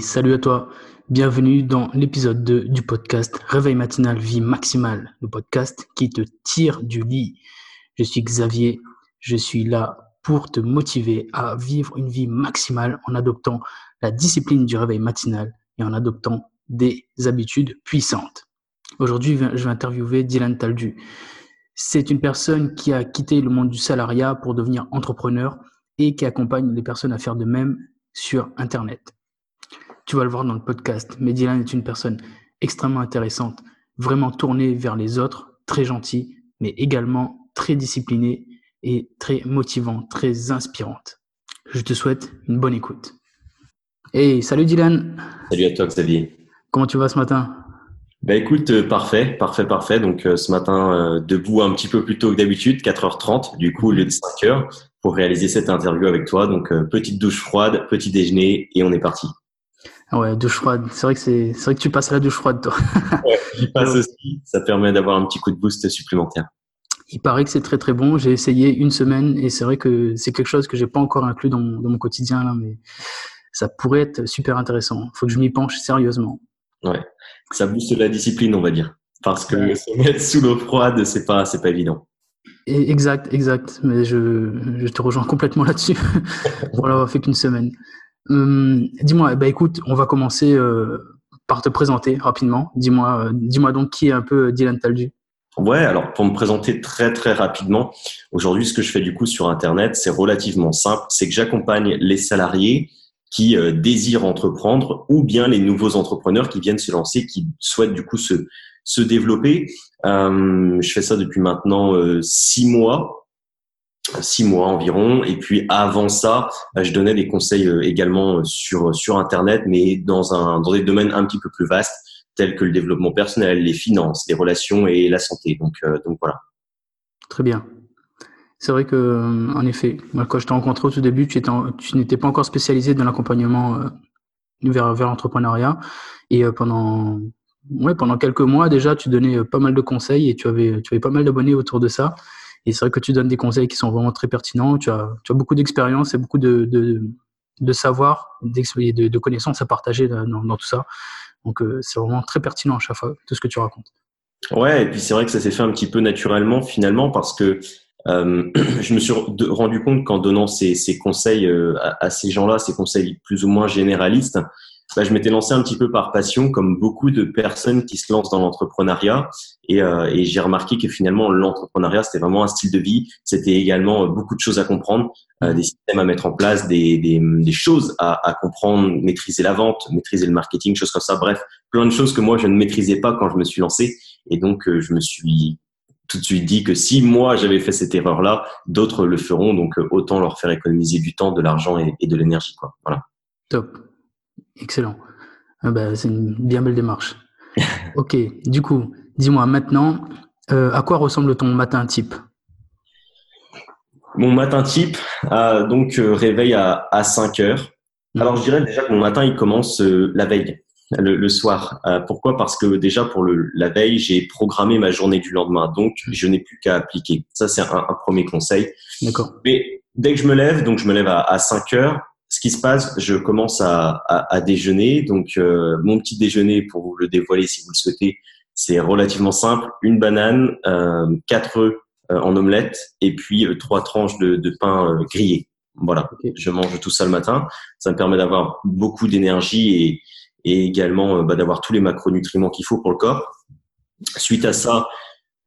Salut à toi. Bienvenue dans l'épisode 2 du podcast Réveil matinal vie maximale, le podcast qui te tire du lit. Je suis Xavier, je suis là pour te motiver à vivre une vie maximale en adoptant la discipline du réveil matinal et en adoptant des habitudes puissantes. Aujourd'hui, je vais interviewer Dylan Taldu. C'est une personne qui a quitté le monde du salariat pour devenir entrepreneur et qui accompagne les personnes à faire de même sur Internet. Tu vas le voir dans le podcast, mais Dylan est une personne extrêmement intéressante, vraiment tournée vers les autres, très gentil, mais également très disciplinée et très motivante, très inspirante. Je te souhaite une bonne écoute. Hey, salut Dylan. Salut à toi Xavier. Comment tu vas ce matin? Bah écoute, euh, parfait, parfait, parfait. Donc euh, ce matin, euh, debout un petit peu plus tôt que d'habitude, 4h30 du coup au lieu de 5h pour réaliser cette interview avec toi. Donc, petite douche froide, petit déjeuner et on est parti. Ouais, douche froide. C'est vrai que c'est, c'est vrai que tu passes à la douche froide, toi. ouais, j'y passe aussi. Ça permet d'avoir un petit coup de boost supplémentaire. Il paraît que c'est très très bon. J'ai essayé une semaine et c'est vrai que c'est quelque chose que j'ai pas encore inclus dans, dans, mon quotidien là, mais ça pourrait être super intéressant. Il faut que je m'y penche sérieusement. Ouais, ça booste la discipline, on va dire, parce que ouais. se mettre sous l'eau froide, c'est pas c'est pas évident. Exact, exact. Mais je, je te rejoins complètement là-dessus pour l'avoir fait qu'une semaine. Hum, dis-moi, bah écoute, on va commencer euh, par te présenter rapidement. Dis-moi, euh, dis-moi donc qui est un peu Dylan Taldu. Ouais, alors pour me présenter très très rapidement, aujourd'hui ce que je fais du coup sur Internet, c'est relativement simple, c'est que j'accompagne les salariés qui euh, désirent entreprendre ou bien les nouveaux entrepreneurs qui viennent se lancer, qui souhaitent du coup se, développer. Euh, je fais ça depuis maintenant euh, six mois, six mois environ. Et puis avant ça, bah, je donnais des conseils euh, également sur sur Internet, mais dans un dans des domaines un petit peu plus vastes, tels que le développement personnel, les finances, les relations et la santé. Donc euh, donc voilà. Très bien. C'est vrai que, en effet, quand je t'ai rencontré au tout début, tu, étais tu n'étais pas encore spécialisé dans l'accompagnement euh, vers, vers l'entrepreneuriat. Et euh, pendant, ouais, pendant quelques mois déjà, tu donnais pas mal de conseils et tu avais, tu avais pas mal d'abonnés autour de ça. Et c'est vrai que tu donnes des conseils qui sont vraiment très pertinents. Tu as, beaucoup d'expérience et beaucoup de, savoir, de, de connaissances à partager dans, tout ça. Donc, euh, c'est vraiment très pertinent à chaque fois, tout ce que tu racontes. Ouais, et puis c'est vrai que ça s'est fait un petit peu naturellement finalement parce que je me suis rendu compte qu'en donnant ces, conseils euh, à, ces gens-là, ces conseils plus ou moins généralistes, bah, je m'étais lancé un petit peu par passion, comme beaucoup de personnes qui se lancent dans l'entrepreneuriat. Et, euh, et j'ai remarqué que finalement, l'entrepreneuriat, c'était vraiment un style de vie. C'était également beaucoup de choses à comprendre, euh, des systèmes à mettre en place, des, des, des choses à, à, comprendre, maîtriser la vente, maîtriser le marketing, choses comme ça. Bref, plein de choses que moi, je ne maîtrisais pas quand je me suis lancé. Et donc, je me suis tout de suite dit que si moi j'avais fait cette erreur-là, d'autres le feront. Donc autant leur faire économiser du temps, de l'argent et, et, de l'énergie. Quoi. Voilà. Top. Excellent. Ah bah, c'est une bien belle démarche. ok. Du coup, dis-moi maintenant, euh, à quoi ressemble ton matin type? Mon matin type, euh, donc euh, réveil à, à 5 heures. Mmh. Alors je dirais déjà que mon matin il commence la veille le, le soir. Euh, pourquoi? Parce que déjà pour le, la veille, j'ai programmé ma journée du lendemain, donc je n'ai plus qu'à appliquer. Ça, c'est un, un, premier conseil. D'accord. Mais dès que je me lève, donc je me lève à, à 5 heures, ce qui se passe, je commence à, à, à déjeuner. Donc euh, mon petit déjeuner, pour vous le dévoiler si vous le souhaitez, c'est relativement simple. Une banane, euh, quatre œufs euh, en omelette et puis euh, trois tranches de, de pain grillé. Voilà, okay. je mange tout ça le matin. Ça me permet d'avoir beaucoup d'énergie et et également bah, d'avoir tous les macronutriments qu'il faut pour le corps. Suite à ça,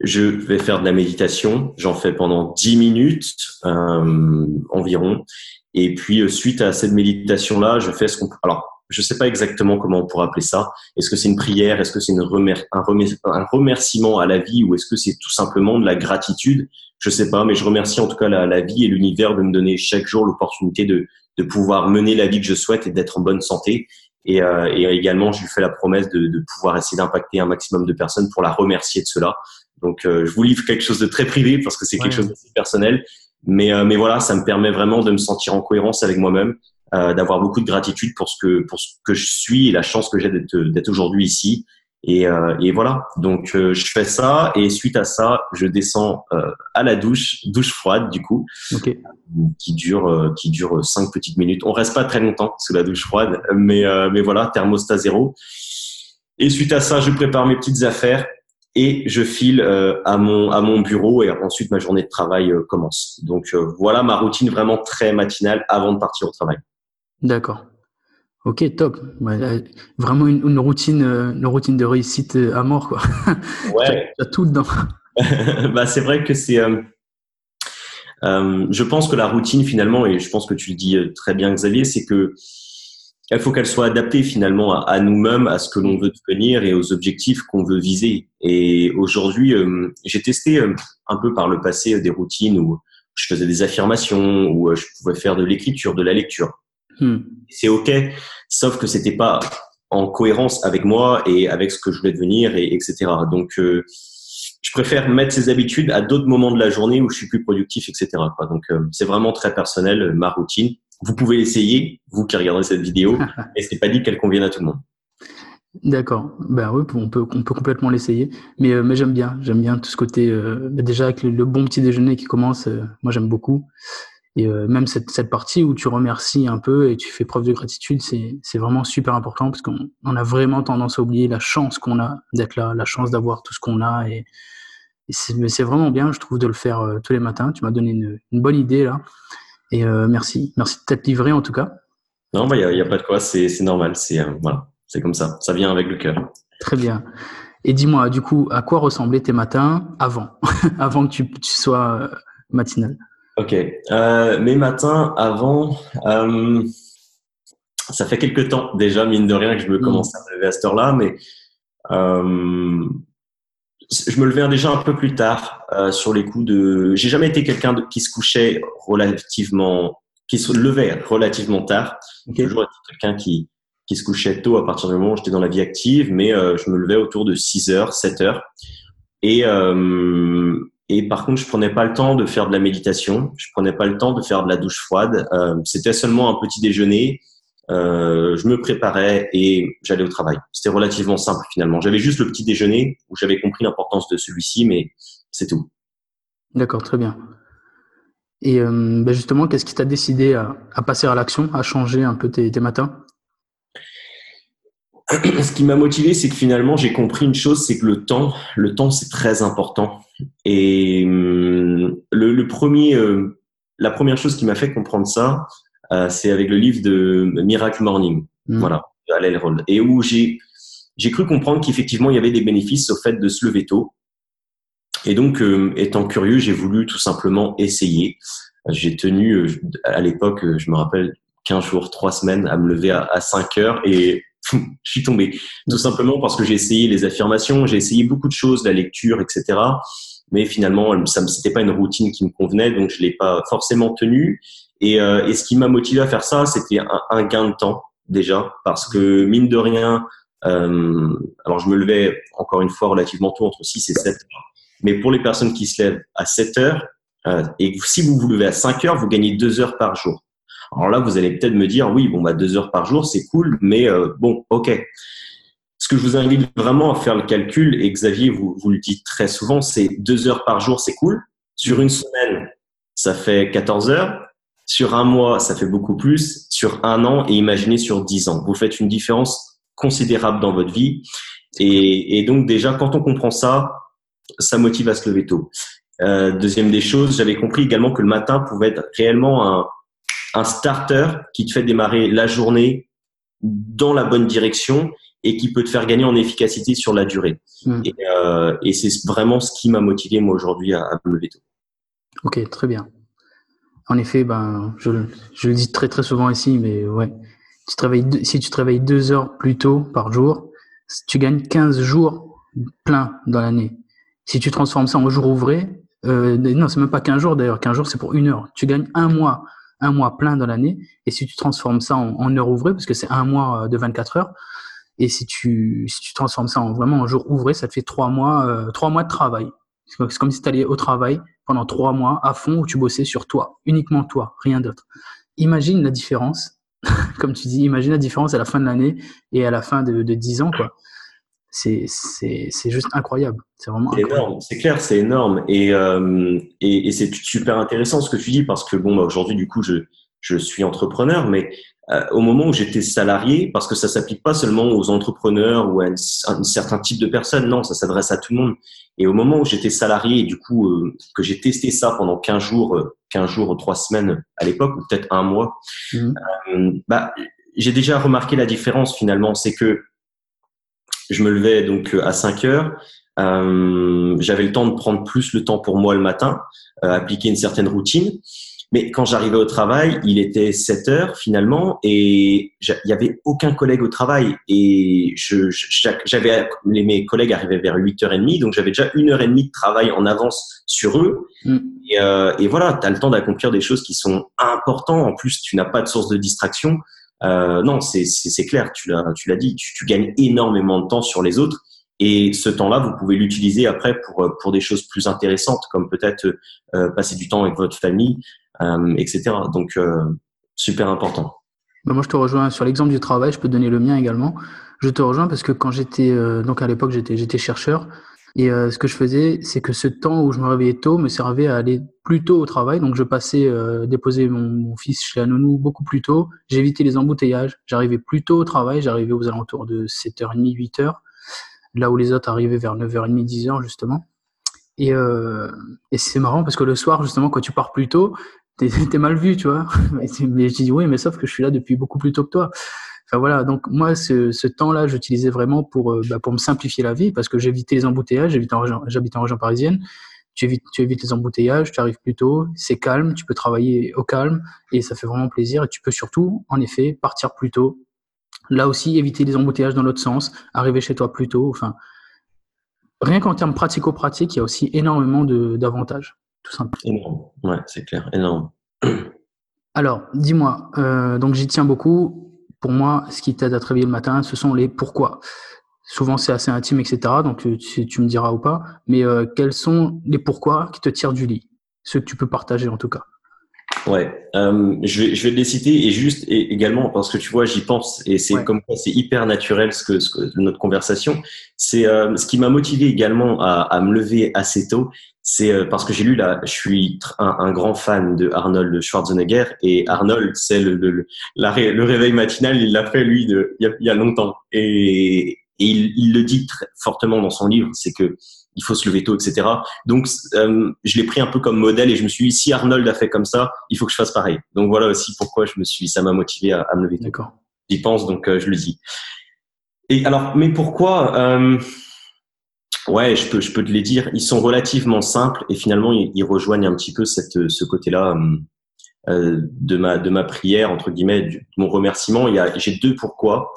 je vais faire de la méditation. J'en fais pendant 10 minutes euh, environ. Et puis, euh, suite à cette méditation-là, je fais ce qu'on... Alors, je ne sais pas exactement comment on pourrait appeler ça. Est-ce que c'est une prière? Est-ce que c'est remer... un, remer... un, remerciement à la vie? Ou est-ce que c'est tout simplement de la gratitude? Je ne sais pas, mais je remercie en tout cas la, la vie et l'univers de me donner chaque jour l'opportunité de, de pouvoir mener la vie que je souhaite et d'être en bonne santé. Et, euh, et, également, je lui fais la promesse de, de pouvoir essayer d'impacter un maximum de personnes pour la remercier de cela. Donc, euh, je vous livre quelque chose de très privé parce que c'est quelque ouais. chose de personnel. Mais, euh, mais voilà, ça me permet vraiment de me sentir en cohérence avec moi-même, euh, d'avoir beaucoup de gratitude pour ce que pour ce que je suis et la chance que j'ai d'être d'être aujourd'hui ici. Et, euh, et voilà. Donc euh, je fais ça et suite à ça, je descends euh, à la douche, douche froide du coup, qui dure qui dure cinq petites minutes. On reste pas très longtemps sous la douche froide, mais mais voilà, thermostat zéro. Et suite à ça, je prépare mes petites affaires et je file à mon à mon bureau et ensuite ma journée de travail commence. Donc voilà ma routine vraiment très matinale avant de partir au travail. D'accord. Ok, top. vraiment une, routine, euh, une routine de réussite euh, à mort, quoi. Ouais. tu as tout dedans. bah, c'est vrai que c'est. Euh, je pense que la routine, finalement, et je pense que tu le dis très bien, Xavier, c'est que il faut qu'elle soit adaptée finalement à, nous-mêmes, à ce que l'on veut devenir et aux objectifs qu'on veut viser. Et aujourd'hui, j'ai testé un peu par le passé des routines où je faisais des affirmations, où je pouvais faire de l'écriture, de la lecture. Hmm. C'est ok, sauf que c'était pas en cohérence avec moi et avec ce que je voulais devenir et etc. Donc euh, je préfère mettre ces habitudes à d'autres moments de la journée où je suis plus productif, etc. Quoi. Donc euh, c'est vraiment très personnel ma routine. Vous pouvez l'essayer, vous qui regardez cette vidéo, et c'est pas dit qu'elle convienne à tout le monde. D'accord. Ben oui, on peut, on peut complètement l'essayer. Mais, euh, mais j'aime bien, j'aime bien tout ce côté. Ben déjà avec le, bon petit déjeuner qui commence, moi j'aime beaucoup. Et euh, même cette, cette, partie où tu remercies un peu et tu fais preuve de gratitude, c'est vraiment super important parce qu'on on a vraiment tendance à oublier la chance qu'on a d'être là, la chance d'avoir tout ce qu'on a. Et, et c'est vraiment bien, je trouve, de le faire euh, tous les matins. Tu m'as donné une, une, bonne idée là. Et euh, merci. Merci de t'être livré en tout cas. Non, il bah, n'y a, a, pas de quoi, c'est normal. C'est voilà, c'est comme ça. Ça vient avec le cœur. Très bien. Et dis-moi, du coup, à quoi ressemblaient tes matins avant, avant que tu, tu sois matinal? Ok. Euh, mes matins avant, euh, ça fait quelques temps déjà, mine de rien, que je me mm. commence à me lever à cette heure-là, mais euh, je me levais déjà un peu plus tard euh, sur les coups de. J'ai jamais été quelqu'un qui se couchait relativement, qui se levait relativement tard. J'ai toujours été quelqu'un qui qui se couchait tôt à partir du moment où j'étais dans la vie active, mais euh, je me levais autour de 6 heures, 7 heures. Et euh, et par contre, je prenais pas le temps de faire de la méditation. Je prenais pas le temps de faire de la douche froide. Euh, C'était seulement un petit déjeuner. Euh, je me préparais et j'allais au travail. C'était relativement simple finalement. J'avais juste le petit déjeuner où j'avais compris l'importance de celui-ci, mais c'est tout. D'accord, très bien. Et euh, ben justement, qu'est-ce qui t'a décidé à, à, passer à l'action, à changer un peu tes, tes matins? Ce qui m'a motivé, c'est que finalement, j'ai compris une chose, c'est que le temps, le temps, c'est très important. Et hum, le, le, premier, euh, la première chose qui m'a fait comprendre ça, c'est avec le livre de Miracle Morning, mmh. voilà, de et où j'ai j'ai cru comprendre qu'effectivement, il y avait des bénéfices au fait de se lever tôt. Et donc, euh, étant curieux, j'ai voulu tout simplement essayer. J'ai tenu, à l'époque, je me rappelle, 15 jours, 3 semaines à me lever à, à 5 heures et je suis tombé. Tout simplement parce que j'ai essayé les affirmations, j'ai essayé beaucoup de choses, la lecture, etc. Mais finalement, ça c'était pas une routine qui me convenait, donc je l'ai pas forcément tenue. Et, euh, et ce qui m'a motivé à faire ça, c'était un, un, gain de temps déjà, parce que mine de rien, euh, alors je me levais encore une fois relativement tôt, entre 6 et 7 heures. Mais pour les personnes qui se lèvent à 7 heures, euh, et si vous vous levez à 5 heures, vous gagnez 2 heures par jour. Alors là, vous allez peut-être me dire, oui, bon, bah, deux heures par jour, c'est cool, mais euh, bon, ok. Ce que je vous invite vraiment à faire le calcul, et Xavier vous, vous le dites très souvent, c'est deux heures par jour, c'est cool. Sur une semaine, ça fait 14 heures. Sur un mois, ça fait beaucoup plus. Sur un an, et imaginez sur 10 ans. Vous faites une différence considérable dans votre vie. Et, et donc déjà, quand on comprend ça, ça motive à se lever tôt. Euh, deuxième des choses, j'avais compris également que le matin pouvait être réellement un, un starter qui te fait démarrer la journée dans la bonne direction et qui peut te faire gagner en efficacité sur la durée. Hmm. Et, euh, et c'est vraiment ce qui m'a motivé moi aujourd'hui à, à, me lever tôt. Ok, très bien. En effet, ben, je, le dis très très souvent ici, mais ouais, si tu te réveilles deux heures plus tôt par jour, tu gagnes 15 jours pleins dans l'année. Si tu transformes ça en jour ouvré, euh, non, c'est même pas 15 jours d'ailleurs, 15 jours c'est pour une heure. Tu gagnes un mois un mois plein dans l'année. Et si tu transformes ça en, en heure ouvrée, parce que c'est un mois euh, de 24 heures, et si tu, si tu transformes ça en vraiment en jour ouvré, ça te fait trois mois, euh, trois mois de travail. C'est comme si tu allais au travail pendant trois mois à fond où tu bossais sur toi, uniquement toi, rien d'autre. Imagine la différence, comme tu dis, imagine la différence à la fin de l'année et à la fin de, de 10 ans, quoi. c'est juste incroyable. C'est vraiment énorme. C'est clair, c'est énorme. Et, euh, et, et c'est super intéressant ce que tu dis parce que bon, bah, aujourd'hui, du coup, je, je suis entrepreneur, mais au moment où j'étais salarié, parce que ça s'applique pas seulement aux entrepreneurs ou à, un certain type de personnes, non, ça s'adresse à tout le monde. Et au moment où j'étais salarié et du coup euh, que j'ai testé ça pendant 15 jours, euh, 15 jours, 3 semaines à l'époque, ou peut-être un mois, mmh. euh, bah, j'ai déjà remarqué la différence finalement. C'est que je me levais donc à 5 heures, euh, j'avais le temps de prendre plus le temps pour moi le matin, appliquer une certaine routine. Mais quand j'arrivais au travail, il était 7 heures finalement et il y avait aucun collègue au travail et je, j'avais mes collègues arrivaient vers 8h30 donc j'avais déjà une heure et demie de travail en avance sur eux mm. et, euh, et, voilà, tu as le temps d'accomplir des choses qui sont importantes. En plus, tu n'as pas de source de distraction. Euh, non, c'est, c'est, clair, tu l'as, tu l'as dit, tu, tu gagnes énormément de temps sur les autres et ce temps-là, vous pouvez l'utiliser après pour, pour des choses plus intéressantes, comme peut-être euh, passer du temps avec votre famille, etc. Donc, euh, super important. Bah, moi, je te rejoins sur l'exemple du travail. Je peux donner le mien également. Je te rejoins parce que quand j'étais, euh, donc à l'époque, j'étais, chercheur. Et ce que je faisais, c'est que ce temps où je me réveillais tôt me servait à aller plus tôt au travail. Donc, je passais déposer mon, fils chez la nounou beaucoup plus tôt. J'évitais les embouteillages. J'arrivais plus tôt au travail. J'arrivais aux alentours de 7h30, 8h. Là où les autres arrivaient vers 9h30, 10h, justement. Et c'est marrant parce que le soir, justement, quand tu pars plus tôt, t'es mal vu, tu vois. mais je dis oui, mais sauf que je suis là depuis beaucoup plus tôt que toi. Enfin voilà, donc moi, ce, temps-là, j'utilisais vraiment pour, euh, bah, pour me simplifier la vie parce que j'évitais les embouteillages, j'habite en, en région parisienne. Tu évites, tu évites les embouteillages, tu arrives plus tôt, c'est calme, tu peux travailler au calme et ça fait vraiment plaisir. Et tu peux surtout, en effet, partir plus tôt. Là aussi, éviter les embouteillages dans l'autre sens, arriver chez toi plus tôt. Enfin, rien qu'en termes pratico-pratiques, il y a aussi énormément d'avantages tout simplement. Énorme, ouais, c'est clair, énorme. Alors, dis-moi, euh, donc j'y tiens beaucoup. Pour moi, ce qui t'aide à te réveiller le matin, ce sont les pourquoi. Souvent, c'est assez intime, etc. Donc, euh, tu, tu me diras ou pas. Mais euh, quels sont les pourquoi qui te tirent du lit? Ceux que tu peux partager en tout cas. Ouais, euh, je, vais, je vais les citer et juste et également parce que tu vois, j'y pense et c'est comme quoi c'est hyper naturel ce que, ce que notre conversation. C'est euh, ce qui m'a motivé également à, à, me lever assez tôt. C'est euh, parce que j'ai lu là, je suis un, un, grand fan de Arnold Schwarzenegger et Arnold, c'est le, le, le, réveil matinal, il l'a fait lui de, il, y a, il y a longtemps et, et il, il, le dit très fortement dans son livre, c'est que il faut se lever tôt, etc. Donc, euh, je l'ai pris un peu comme modèle et je me suis dit, si Arnold a fait comme ça, il faut que je fasse pareil. Donc voilà aussi pourquoi je me suis, ça m'a motivé à, me lever tôt. D'accord. J'y pense, donc euh, je le dis. Et alors, mais pourquoi euh, Ouais, je peux, je peux te les dire. Ils sont relativement simples et finalement, ils, rejoignent un petit peu cette, ce côté-là de ma, de ma prière entre guillemets, de mon remerciement. Il y a, j'ai deux pourquoi.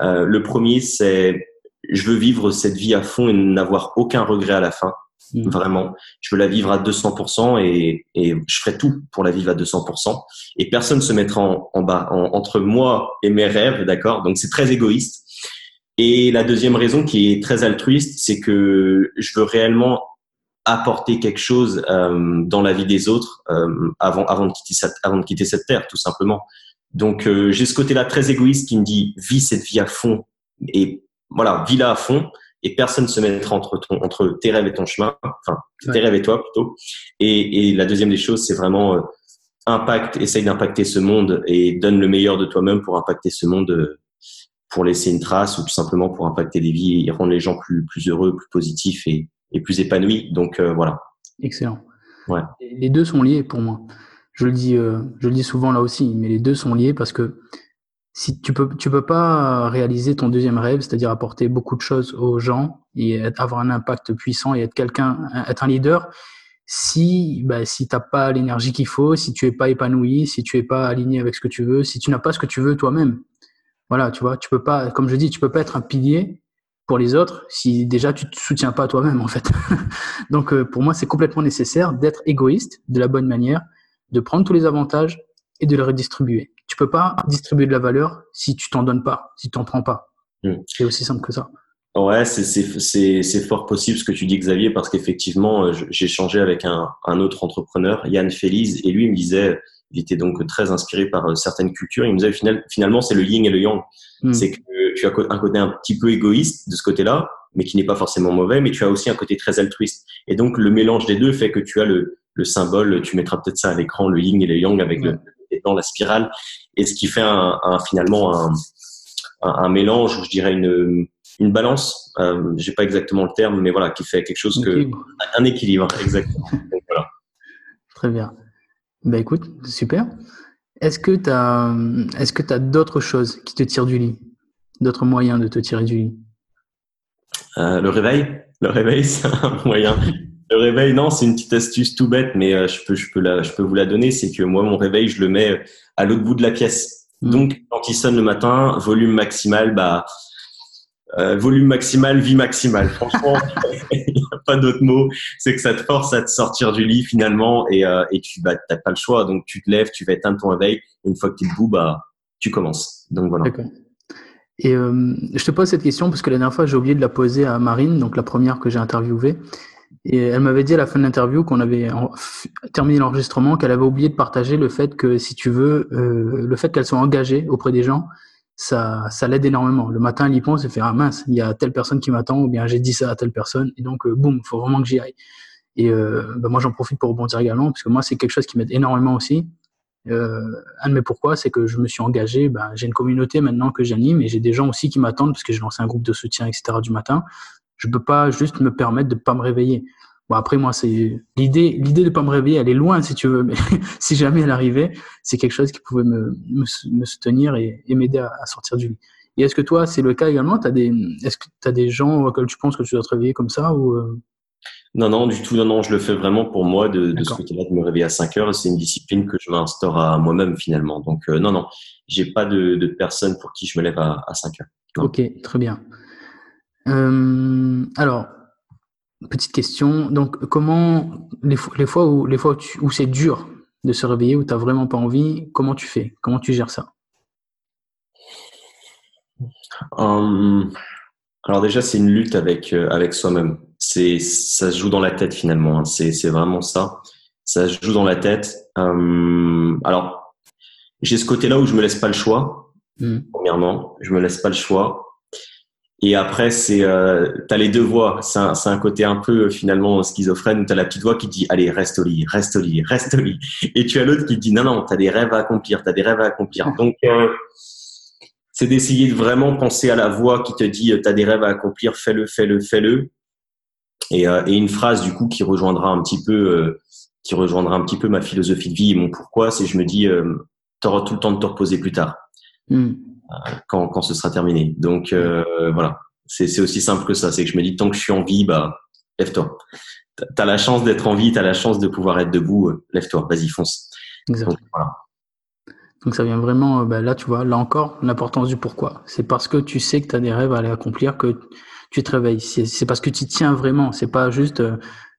le premier, c'est je veux vivre cette vie à fond et n'avoir aucun regret à la fin. Mm. Vraiment, je veux la vivre à 200% et, et je ferai tout pour la vivre à 200%. Et personne se mettra en, en bas entre moi et mes rêves, d'accord? Donc c'est très égoïste. Et la deuxième raison qui est très altruiste, c'est que je veux réellement apporter quelque chose euh, dans la vie des autres euh, avant avant de quitter cette avant de quitter cette terre, tout simplement. Donc euh, j'ai ce côté-là très égoïste qui me dit vis cette vie à fond et voilà, vis-la à fond et personne ne se mettra entre, ton, entre tes rêves et ton chemin, enfin tes rêves et toi plutôt. Et, et la deuxième des choses, c'est vraiment euh, impact, essaye d'impacter ce monde et donne le meilleur de toi-même pour impacter ce monde, euh, pour laisser une trace ou tout simplement pour impacter des vies et rendre les gens plus, plus heureux, plus positifs et, et plus épanouis. Donc euh, voilà. Excellent. Ouais. Les deux sont liés pour moi. Je le dis, je le dis souvent là aussi, mais les deux sont liés parce que si tu peux, tu peux pas réaliser ton deuxième rêve, c'est-à-dire apporter beaucoup de choses aux gens et avoir un impact puissant et être quelqu'un, être un leader, si, bah, si t'as pas l'énergie qu'il faut, si tu es pas épanoui, si tu es pas aligné avec ce que tu veux, si tu n'as pas ce que tu veux toi-même. Voilà, tu vois, tu peux pas, comme je dis, tu peux pas être un pilier pour les autres si déjà tu te soutiens pas toi-même, en fait. Donc, euh, pour moi, c'est complètement nécessaire d'être égoïste de la bonne manière, de prendre tous les avantages et de les redistribuer. Tu peux pas distribuer de la valeur si tu t'en donnes pas, si tu t'en prends pas. Mm. C'est aussi simple que ça. Ouais, c'est fort possible ce que tu dis, Xavier, parce qu'effectivement, euh, j'ai échangé avec un, un, autre entrepreneur, Yann Félix, et lui il me disait, il était donc très inspiré par euh, certaines cultures. Il me disait finalement, c'est le yin et le yang. Hmm. C'est que tu as un côté un petit peu égoïste de ce côté-là, mais qui n'est pas forcément mauvais, mais tu as aussi un côté très altruiste. Et donc, le mélange des deux fait que tu as le, le symbole, tu mettras peut-être ça à l'écran, le yin et le yang avec le, la spirale, et ce qui fait un, un finalement un, un, mélange, je dirais une, une balance. Euh, J'ai pas exactement le terme, mais voilà, qui fait quelque chose que un équilibre, exactement. voilà. Très bien. Ben écoute, super. Est-ce que tu as, est-ce que as d'autres choses qui te tirent du lit, d'autres moyens de te tirer du lit? Euh, Le réveil? Le réveil, c'est un moyen. Le réveil, non, c'est une petite astuce tout bête, mais euh, je peux, je peux la, je peux vous la donner. C'est que moi, mon réveil, je le mets à l'autre bout de la pièce. Hmm. Donc, quand il sonne le matin, volume maximal, bah, euh, volume maximal, vie maximale. Franchement, il n'y a pas d'autre mot. C'est que ça te force à te sortir du lit finalement et, euh, et tu bah, t'as pas le choix. Donc, tu te lèves, tu vas éteindre ton réveil. Une fois que tu es debout, bah, tu commences. Donc voilà. Et euh, je te pose cette question parce que la dernière fois, j'ai oublié de la poser à Marine, donc la première que j'ai interviewée. Et elle m'avait dit à la fin de l'interview qu'on avait terminé l'enregistrement, qu'elle avait oublié de partager le fait que, si tu veux, euh, le fait qu'elle soit engagée auprès des gens, ça, ça l'aide énormément. Le matin, elle y pense et fait ah mince, il y a telle personne qui m'attend ou bien j'ai dit ça à telle personne et donc euh, boum, il faut vraiment que j'y aille. Et euh, ben moi, j'en profite pour rebondir également parce que moi, c'est quelque chose qui m'aide énormément aussi. Un de mes pourquoi, c'est que je me suis engagé. Ben, j'ai une communauté maintenant que j'anime et j'ai des gens aussi qui m'attendent parce que j'ai lancé un groupe de soutien, etc. du matin je peux pas juste me permettre de pas me réveiller. Bon, après, moi, c'est l'idée, l'idée de pas me réveiller, elle est loin, si tu veux, mais si jamais elle arrivait, c'est quelque chose qui pouvait me, me, soutenir et, m'aider à, sortir du lit. Et est-ce que toi, c'est le cas également? As des, Est-ce que tu as des gens auxquels tu penses que tu dois te réveiller comme ça ou euh? Non, non, du tout. Non, non, je le fais vraiment pour moi de, de ce côté-là, de me réveiller à 5 heures. C'est une discipline que je m'instaure à moi-même finalement. Donc, euh, non, non, j'ai pas de, de personne pour qui je me lève à, à 5 heures. Ok, très bien. Euh, alors, petite question. Donc, comment les, les fois où, les fois où, c'est dur de se réveiller, où tu n'as vraiment pas envie, comment tu fais? Comment tu gères ça? Hum, Alors déjà, c'est une lutte avec euh, avec soi-même. C'est ça se joue dans la tête finalement. Hein. C'est c'est vraiment ça. Ça se joue dans la tête. Hum, alors, j'ai ce côté-là où je me laisse pas le choix. Mmh. Premièrement, je me laisse pas le choix. Et après, c'est euh, t'as les deux voix. C'est un, un, côté un peu finalement schizophrène où t'as la petite voix qui dit allez reste au lit, reste au lit, reste au lit. Et tu as l'autre qui dit non non, t'as des rêves à accomplir, t'as des rêves à accomplir. Donc euh, c'est d'essayer de vraiment penser à la voix qui te dit t'as des rêves à accomplir, fais-le, fais-le, fais-le. Et, euh, et, une phrase du coup qui rejoindra un petit peu, euh, qui rejoindra un petit peu ma philosophie de vie et mon pourquoi, c'est je me dis t'auras tout le temps de te reposer plus tard. Hmm quand, quand ce sera terminé. Donc euh, voilà, c'est aussi simple que ça. C'est que je me dis tant que je suis en vie, bah lève-toi. T'as la chance d'être en vie, t'as la chance de pouvoir être debout. Euh, lève-toi, vas-y fonce. Exactement. Donc, voilà. Donc ça vient vraiment, euh, bah, là tu vois, là encore, l'importance du pourquoi. C'est parce que tu sais que tu as des rêves à aller accomplir que tu te réveilles. C'est parce que tu tiens vraiment. C'est pas juste,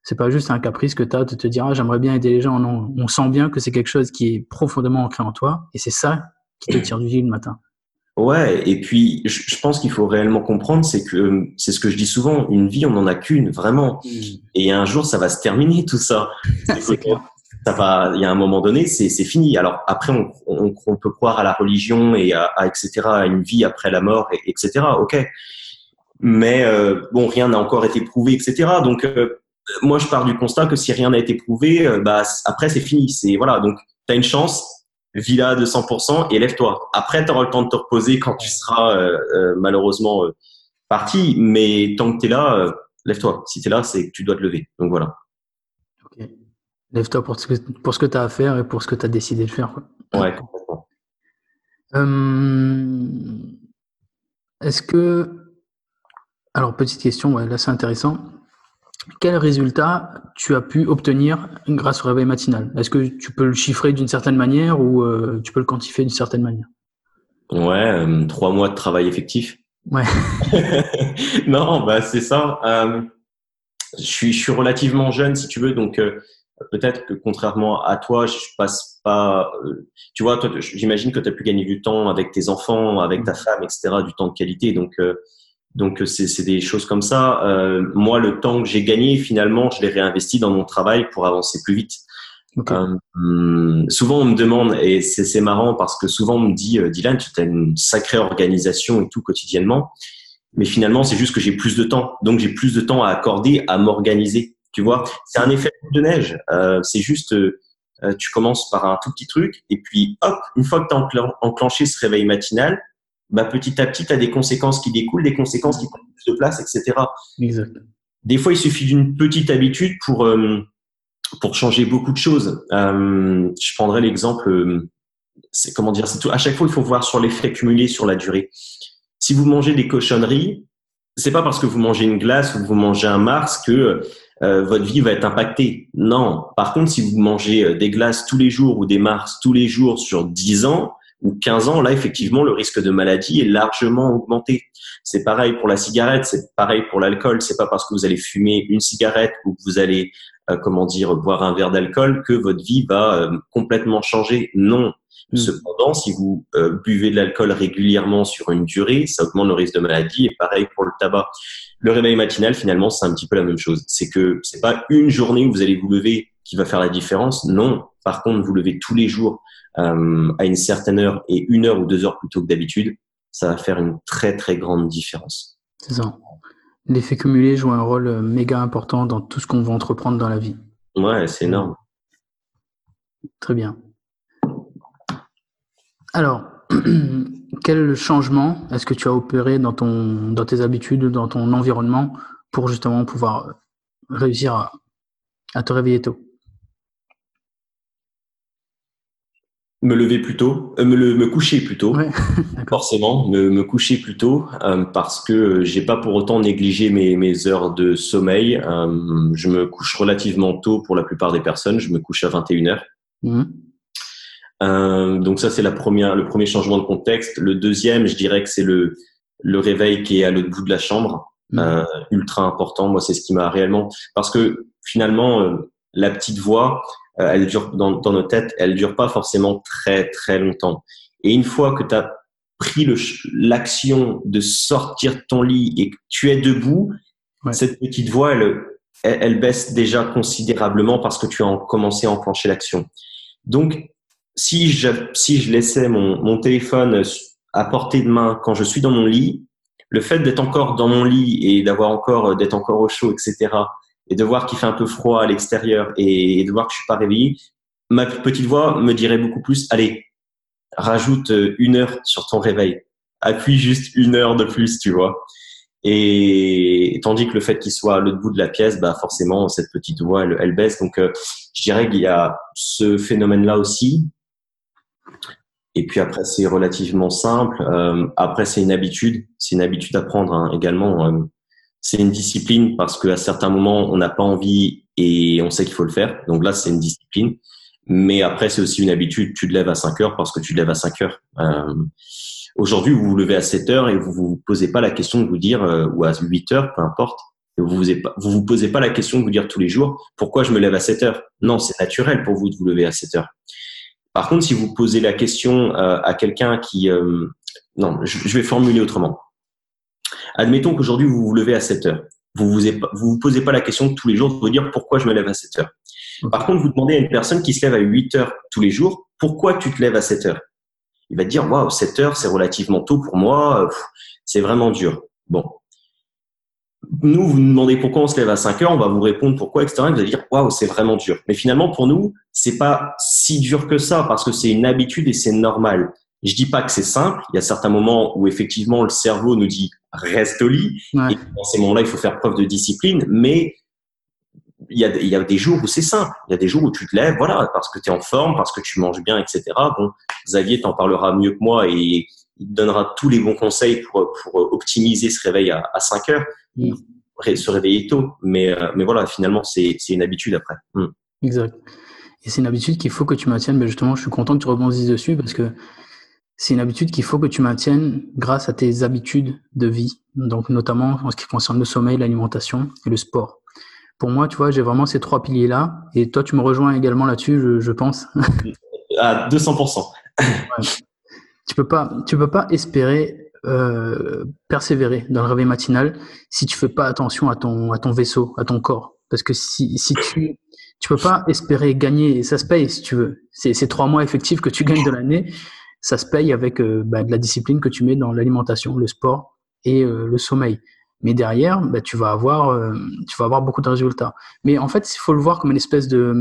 c'est pas juste un caprice que tu as de te dire ah, j'aimerais bien aider les gens. Non, on sent bien que c'est quelque chose qui est profondément ancré en toi et c'est ça qui te tire du lit le matin. Ouais, et puis je, pense qu'il faut réellement comprendre, c'est que c'est ce que je dis souvent, une vie on n'en a qu'une vraiment, mm. et un jour ça va se terminer tout ça. Ça va, il y a un moment donné, c'est fini. Alors après, on, on, on, peut croire à la religion et à, à, etc, à une vie après la mort, et, etc. Ok, mais euh, bon, rien n'a encore été prouvé, etc. Donc euh, moi je pars du constat que si rien n'a été prouvé, euh, bah après c'est fini. C'est voilà, donc tu as une chance, villa de 100% et lève-toi. Après, tu auras le temps de te reposer quand tu seras euh, euh, malheureusement euh, parti, mais tant que tu es là, lève-toi. Si tu es là, c'est que tu dois te lever. Donc voilà. Ok. Lève-toi pour ce que, pour ce que tu as à faire et pour ce que tu as décidé de faire. Ouais, complètement. Est-ce que. Alors, petite question, ouais, là c'est intéressant. Quel résultat tu as pu obtenir grâce au réveil matinal? Est-ce que tu peux le chiffrer d'une certaine manière ou euh, tu peux le quantifier d'une certaine manière? Ouais, euh, trois mois de travail effectif. Ouais. non, bah c'est ça. Euh, je suis, je suis relativement jeune, si tu veux, donc peut-être que contrairement à toi, je passe pas. tu vois, toi, j'imagine que tu as pu gagner du temps avec tes enfants, avec ta mm. femme, etc., du temps de qualité. Donc Donc c'est des choses comme ça. Euh, moi, le temps que j'ai gagné, finalement, je l'ai réinvesti dans mon travail pour avancer plus vite. Euh, hum, souvent, on me demande, et c'est marrant parce que souvent on me dit, euh, Dylan, tu as une sacrée organisation et tout quotidiennement, mais finalement, c'est juste que j'ai plus de temps. Donc, j'ai plus de temps à accorder à m'organiser. Tu vois, c'est un effet de neige. Euh, c'est juste, euh, tu commences par un tout petit truc, et puis hop, une fois que tu as enclenché ce réveil matinal, bah, petit à petit, tu as des conséquences qui découlent, des conséquences qui prennent plus de place, etc. Exact. Des fois, il suffit d'une petite habitude pour, euh, pour changer beaucoup de choses. Euh, je prendrai l'exemple, euh, c'est comment dire, c'est tout. À chaque fois, il faut voir sur l'effet cumulé sur la durée. Si vous mangez des cochonneries, c'est pas parce que vous mangez une glace ou que vous mangez un Mars que euh, votre vie va être impactée. Non. Par contre, si vous mangez des glaces tous les jours ou des Mars tous les jours sur 10 ans, ou 15 ans, là, effectivement, le risque de maladie est largement augmenté. C'est pareil pour la cigarette, c'est pareil pour l'alcool. C'est pas parce que vous allez fumer une cigarette ou que vous allez, euh, comment dire, boire un verre d'alcool que votre vie va euh, complètement changer. Non. Hmm. Cependant, si vous euh, buvez de l'alcool régulièrement sur une durée, ça augmente le risque de maladie. Et pareil pour le tabac. Le réveil matinal, finalement, c'est un petit peu la même chose. C'est que c'est pas une journée où vous allez vous lever qui va faire la différence. Non. Par contre, vous levez tous les jours euh, à une certaine heure et une heure ou deux heures plutôt que d'habitude, ça va faire une très très grande différence. C'est ça. L'effet cumulé joue un rôle euh, méga important dans tout ce qu'on va entreprendre dans la vie. Ouais, c'est énorme. Très bien. Alors, quel changement? Est-ce que tu as opéré dans, ton, dans tes habitudes, dans ton environnement pour justement pouvoir réussir à, à te réveiller tôt? Me lever plus tôt, euh, me, le, me coucher plus tôt, forcément, me, me, coucher plus tôt, euh, parce que j'ai pas pour autant négligé mes, mes heures de sommeil. Euh, je me couche relativement tôt pour la plupart des personnes, je me couche à 21h. Mmh. donc ça, c'est la première, le premier changement de contexte. Le deuxième, je dirais que c'est le, le réveil qui est à l'autre bout de la chambre, mmh. ultra important. Moi, c'est ce qui m'a réellement, parce que finalement, la petite voix, euh, elle dure dans, dans, nos têtes, elle dure pas forcément très très longtemps. Et une fois que tu as pris l'action de sortir de ton lit et que tu es debout, cette petite voix, elle, elle, baisse déjà considérablement parce que tu as commencé à enclencher l'action. Donc, si je, si je laissais mon, mon téléphone à portée de main quand je suis dans mon lit, le fait d'être encore dans mon lit et d'avoir encore d'être encore au chaud, etc et de voir qu'il fait un peu froid à l'extérieur et, de voir que je suis pas réveillé, ma petite voix me dirait beaucoup plus, allez, rajoute euh, une heure sur ton réveil. Appuie juste une heure de plus, tu vois. Et, tandis que le fait qu'il soit à l'autre bout de la pièce, bah forcément cette petite voix elle, baisse. Donc euh, je dirais qu'il y a ce phénomène-là aussi. Et puis après c'est relativement simple. Euh, après c'est une habitude, c'est une habitude à prendre hein, également c'est une discipline parce qu'à certains moments, on n'a pas envie et on sait qu'il faut le faire. Donc là, c'est une discipline. Mais après, c'est aussi une habitude. Tu te lèves à 5 heures parce que tu te lèves à 5 heures. Euh, Aujourd'hui, vous vous levez à 7 heures et vous vous posez pas la question de vous dire, euh, ou à 8 heures, peu importe, vous vous, vous vous posez pas la question de vous dire tous les jours, pourquoi je me lève à 7 heures? Non, c'est naturel pour vous de vous lever à 7 heures. Par contre, si vous posez la question euh, à quelqu'un qui... Euh, non, je vais formuler autrement Admettons qu'aujourd'hui, vous vous levez à 7 heures. Vous vous, vous posez pas la question tous les jours de vous dire pourquoi je me lève à 7 heures. Par contre, vous demandez à une personne qui se lève à 8 heures tous les jours, pourquoi tu te lèves à 7 heures? Il va te dire, waouh, 7 heures, c'est relativement tôt pour moi, c'est vraiment dur. Bon. Nous, vous nous demandez pourquoi on se lève à 5 heures, on va vous répondre pourquoi, etc. vous allez dire, waouh, c'est vraiment dur. Mais finalement, pour nous, c'est pas si dur que ça parce que c'est une habitude et c'est normal. Je dis pas que c'est simple. Il y a certains moments où effectivement le cerveau nous dit reste au lit. Et dans ces moments-là, il faut faire preuve de discipline. Mais il y a, il y a des jours où c'est simple. Il y a des jours où tu te lèves, voilà, parce que tu es en forme, parce que tu manges bien, etc. Bon, Xavier t'en parlera mieux que moi et il te donnera tous les bons conseils pour, pour optimiser ce réveil à, à 5 heures, se réveiller tôt. Mais, euh, mais voilà, finalement, c'est une habitude après. Hmm. Exact. Et c'est une habitude qu'il faut que tu maintiennes. Mais justement, je suis content que tu rebondisses dessus parce que c'est une habitude qu'il faut que tu maintiennes grâce à tes habitudes de vie, donc notamment en ce qui concerne le sommeil, l'alimentation et le sport. Pour moi, tu vois, j'ai vraiment ces trois piliers-là, et toi, tu me rejoins également là-dessus, je, pense. À 200%. Tu peux pas, tu peux pas espérer euh, persévérer dans le réveil matinal si tu fais pas attention à ton, à ton vaisseau, à ton corps. Parce que si, si tu, tu peux pas espérer gagner, et ça se paye si tu veux. C'est ces trois mois effectifs que tu gagnes de l'année, ça se paye avec euh, bah, de la discipline que tu mets dans l'alimentation, le sport et euh, le sommeil. Mais derrière, bah, tu vas avoir, euh, tu vas avoir beaucoup de résultats. Mais en fait, il faut le voir comme une espèce de,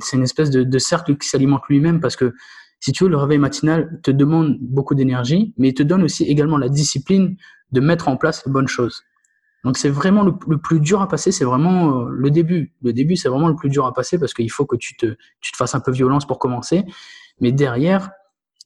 c'est une espèce de, cercle qui s'alimente lui-même parce que si tu veux, le réveil matinal te demande beaucoup d'énergie, mais il te donne aussi également la discipline de mettre en place les bonnes choses. Donc c'est vraiment le, plus dur à passer, c'est vraiment euh, le début. Le début, c'est vraiment le plus dur à passer parce qu'il faut que tu te, tu te fasses un peu violence pour commencer. Mais derrière,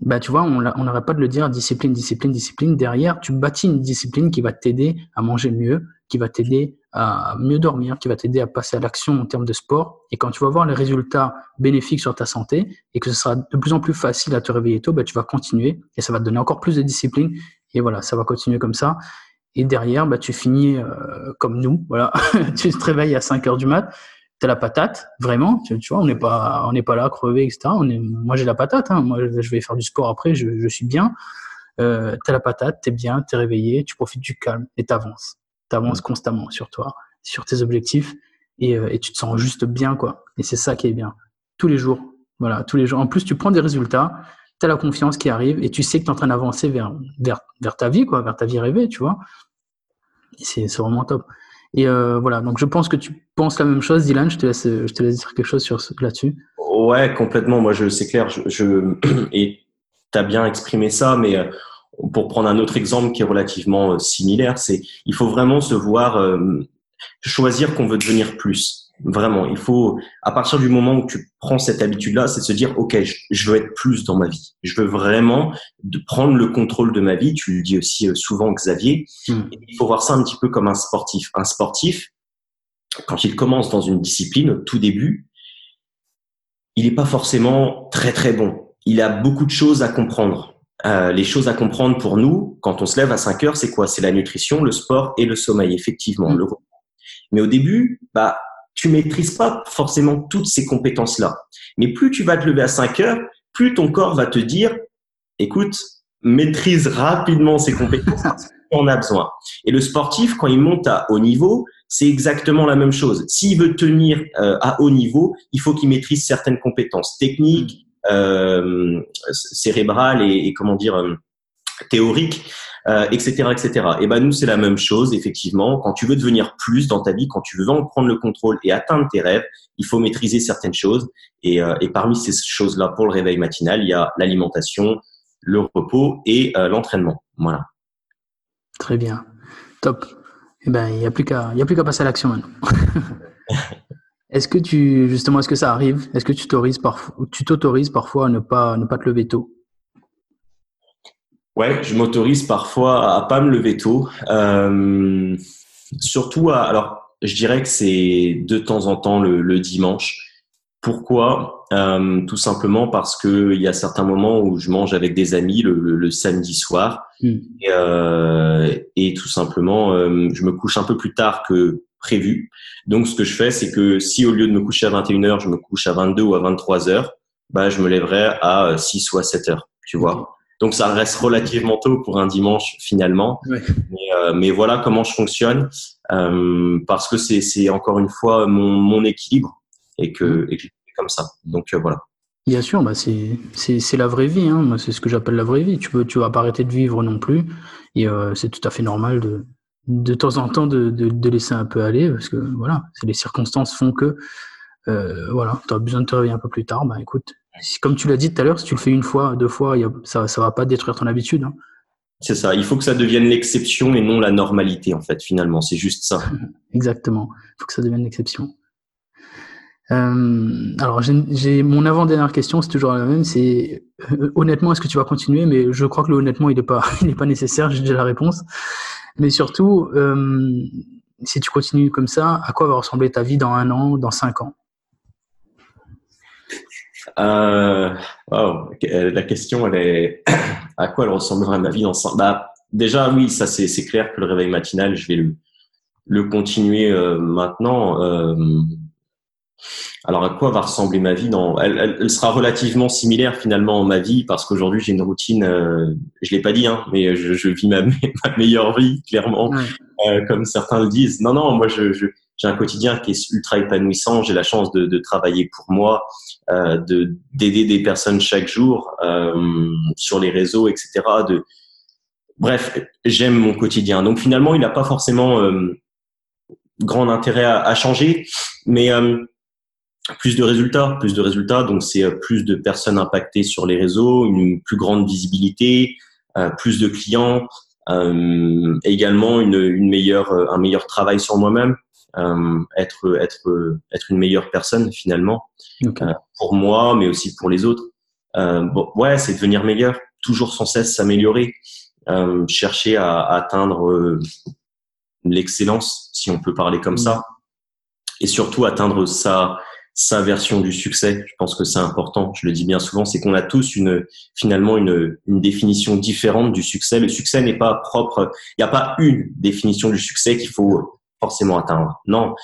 bah, tu vois, on n'arrête pas de le dire, discipline, discipline, discipline. Derrière, tu bâtis une discipline qui va t'aider à manger mieux, qui va t'aider à mieux dormir, qui va t'aider à passer à l'action en termes de sport. Et quand tu vas voir les résultats bénéfiques sur ta santé et que ce sera de plus en plus facile à te réveiller tôt, bah, tu vas continuer et ça va te donner encore plus de discipline. Et voilà, ça va continuer comme ça. Et derrière, bah, tu finis euh, comme nous. Voilà, tu te réveilles à 5 heures du mat. Tu as la patate, vraiment. Tu, vois, on n'est pas, on n'est pas là crevé, etc. On est, moi, j'ai la patate. Hein. Moi, je vais faire du sport après. Je, je suis bien. Euh, tu as la patate, tu es bien, tu es réveillé, tu profites du calme et tu avances tu avances constamment sur toi, sur tes objectifs et, euh, et, tu te sens juste bien quoi. Et c'est ça qui est bien. Tous les jours, voilà, tous les jours. En plus, tu prends des résultats, tu as la confiance qui arrive et tu sais que tu es en train d'avancer vers, vers, vers ta vie quoi, vers ta vie rêvée, tu vois. C'est vraiment top. Et euh, voilà, donc je pense que tu penses la même chose, Dylan. Je te laisse, je te laisse dire quelque chose sur là-dessus. Ouais, complètement. Moi, c'est clair. Je, je et t'as bien exprimé ça, mais euh, pour prendre un autre exemple qui est relativement euh, similaire, c'est il faut vraiment se voir choisir qu'on veut devenir plus. Vraiment, il faut à partir du moment où tu prends cette habitude-là, c'est de se dire ok, je, veux être plus dans ma vie. Je veux vraiment de prendre le contrôle de ma vie. Tu le dis aussi euh, souvent, Xavier. Hmm. Il faut voir ça un petit peu comme un sportif. Un sportif, quand il commence dans une discipline au tout début, il n'est pas forcément très très bon. Il a beaucoup de choses à comprendre euh, les choses à comprendre pour nous, quand on se lève à 5 heures, c'est quoi? C'est la nutrition, le sport et le sommeil, effectivement. Mm. Mais au début, bah, tu maîtrises pas forcément toutes ces compétences-là. Mais plus tu vas te lever à 5 heures, plus ton corps va te dire, écoute, maîtrise rapidement ces compétences parce qu'on a besoin. Et le sportif, quand il monte à haut niveau, c'est exactement la même chose. S'il veut tenir euh, à haut niveau, il faut qu'il maîtrise certaines compétences techniques, euh, cérébrale et, comment dire euh, théorique, euh, etc., etc. Et ben nous c'est la même chose effectivement. Quand tu veux devenir plus dans ta vie, quand tu veux en prendre le contrôle et atteindre tes rêves, il faut maîtriser certaines choses. Et, et parmi ces choses-là, pour le réveil matinal, il y a l'alimentation, le repos et l'entraînement. Voilà. Très bien, top. Eh ben il n'y a plus qu'à il a plus qu'à passer à l'action maintenant. Est-ce que tu, justement, est-ce que ça arrive? Est-ce que tu t'autorises parfois, tu t'autorises parfois à ne pas, ne pas te lever tôt? Ouais, je m'autorise parfois à pas me lever tôt. Euh, surtout, à, alors, je dirais que c'est de temps en temps le, dimanche. Pourquoi? Euh, Tout simplement parce que il y a certains moments où je mange avec des amis le, samedi soir hmm. et, euh, et, tout simplement, euh, je me couche un peu plus tard que prévu. Donc, ce que je fais, c'est que si au lieu de me coucher à 21h, je me couche à 22 ou à 23h, bah, je me lèverai à 6 ou à 7 heures, tu vois. Donc, ça reste relativement tôt pour un dimanche, finalement. Euh, mais, voilà comment je fonctionne, euh, parce que c'est encore une fois mon, équilibre et que, et que comme ça. Donc, euh, voilà. Bien sûr, bah c'est la vraie vie. Hein. C'est ce que j'appelle la vraie vie. Tu ne tu vas pas arrêter de vivre non plus. Et c'est tout à fait normal de, de temps en temps de, de, laisser un peu aller parce que voilà, les circonstances font que voilà, tu as besoin de te réveiller un peu plus tard. Bah écoute, comme tu l'as dit tout à l'heure, si tu le fais une fois, deux fois, ça ne va pas détruire ton habitude. Hein. C'est ça, il faut que ça devienne l'exception et non la normalité en fait finalement, c'est juste ça. Exactement, il faut que ça devienne l'exception. Euh, alors j'ai mon avant-dernière question, c'est toujours la même, c'est euh, honnêtement est-ce que tu vas continuer? Mais je crois que le honnêtement il n'est pas, il est pas nécessaire, j'ai déjà la réponse. Mais surtout, euh, si tu continues comme ça, à quoi va ressembler ta vie dans un an, dans cinq ans? Euh, La question, elle est à quoi elle ressemblerait ma vie dans cinq bah, Déjà, oui, ça c'est clair que le réveil matinal, je vais le, le continuer euh, maintenant. Euh, alors à quoi va ressembler ma vie dans elle, sera relativement similaire finalement ma vie parce qu'aujourd'hui j'ai une routine euh, je l'ai pas dit hein mais je, vis ma, ma, meilleure vie clairement euh, comme certains le disent non non moi je, j'ai un quotidien qui est ultra épanouissant. J'ai la chance de, de travailler pour moi euh, de d'aider des personnes chaque jour euh, sur les réseaux etc de bref j'aime mon quotidien. Donc finalement il n'a pas forcément euh, grand intérêt à, à changer mais euh, plus de résultats, plus de résultats. Donc c'est euh, plus de personnes impactées sur les réseaux, une plus grande visibilité, euh, plus de clients, également une, une, meilleure, un meilleur travail sur moi-même, être être être une meilleure personne finalement pour moi, mais aussi pour les autres. bon, ouais, c'est devenir meilleur, toujours sans cesse s'améliorer, chercher à, à atteindre l'excellence, si on peut parler comme ça, et surtout atteindre sa sa version du succès. Je pense que c'est important. Je le dis bien souvent, c'est qu'on a tous une finalement une, une définition différente du succès. Le succès n'est pas propre. Il n'y a pas une définition du succès qu'il faut forcément atteindre. Non,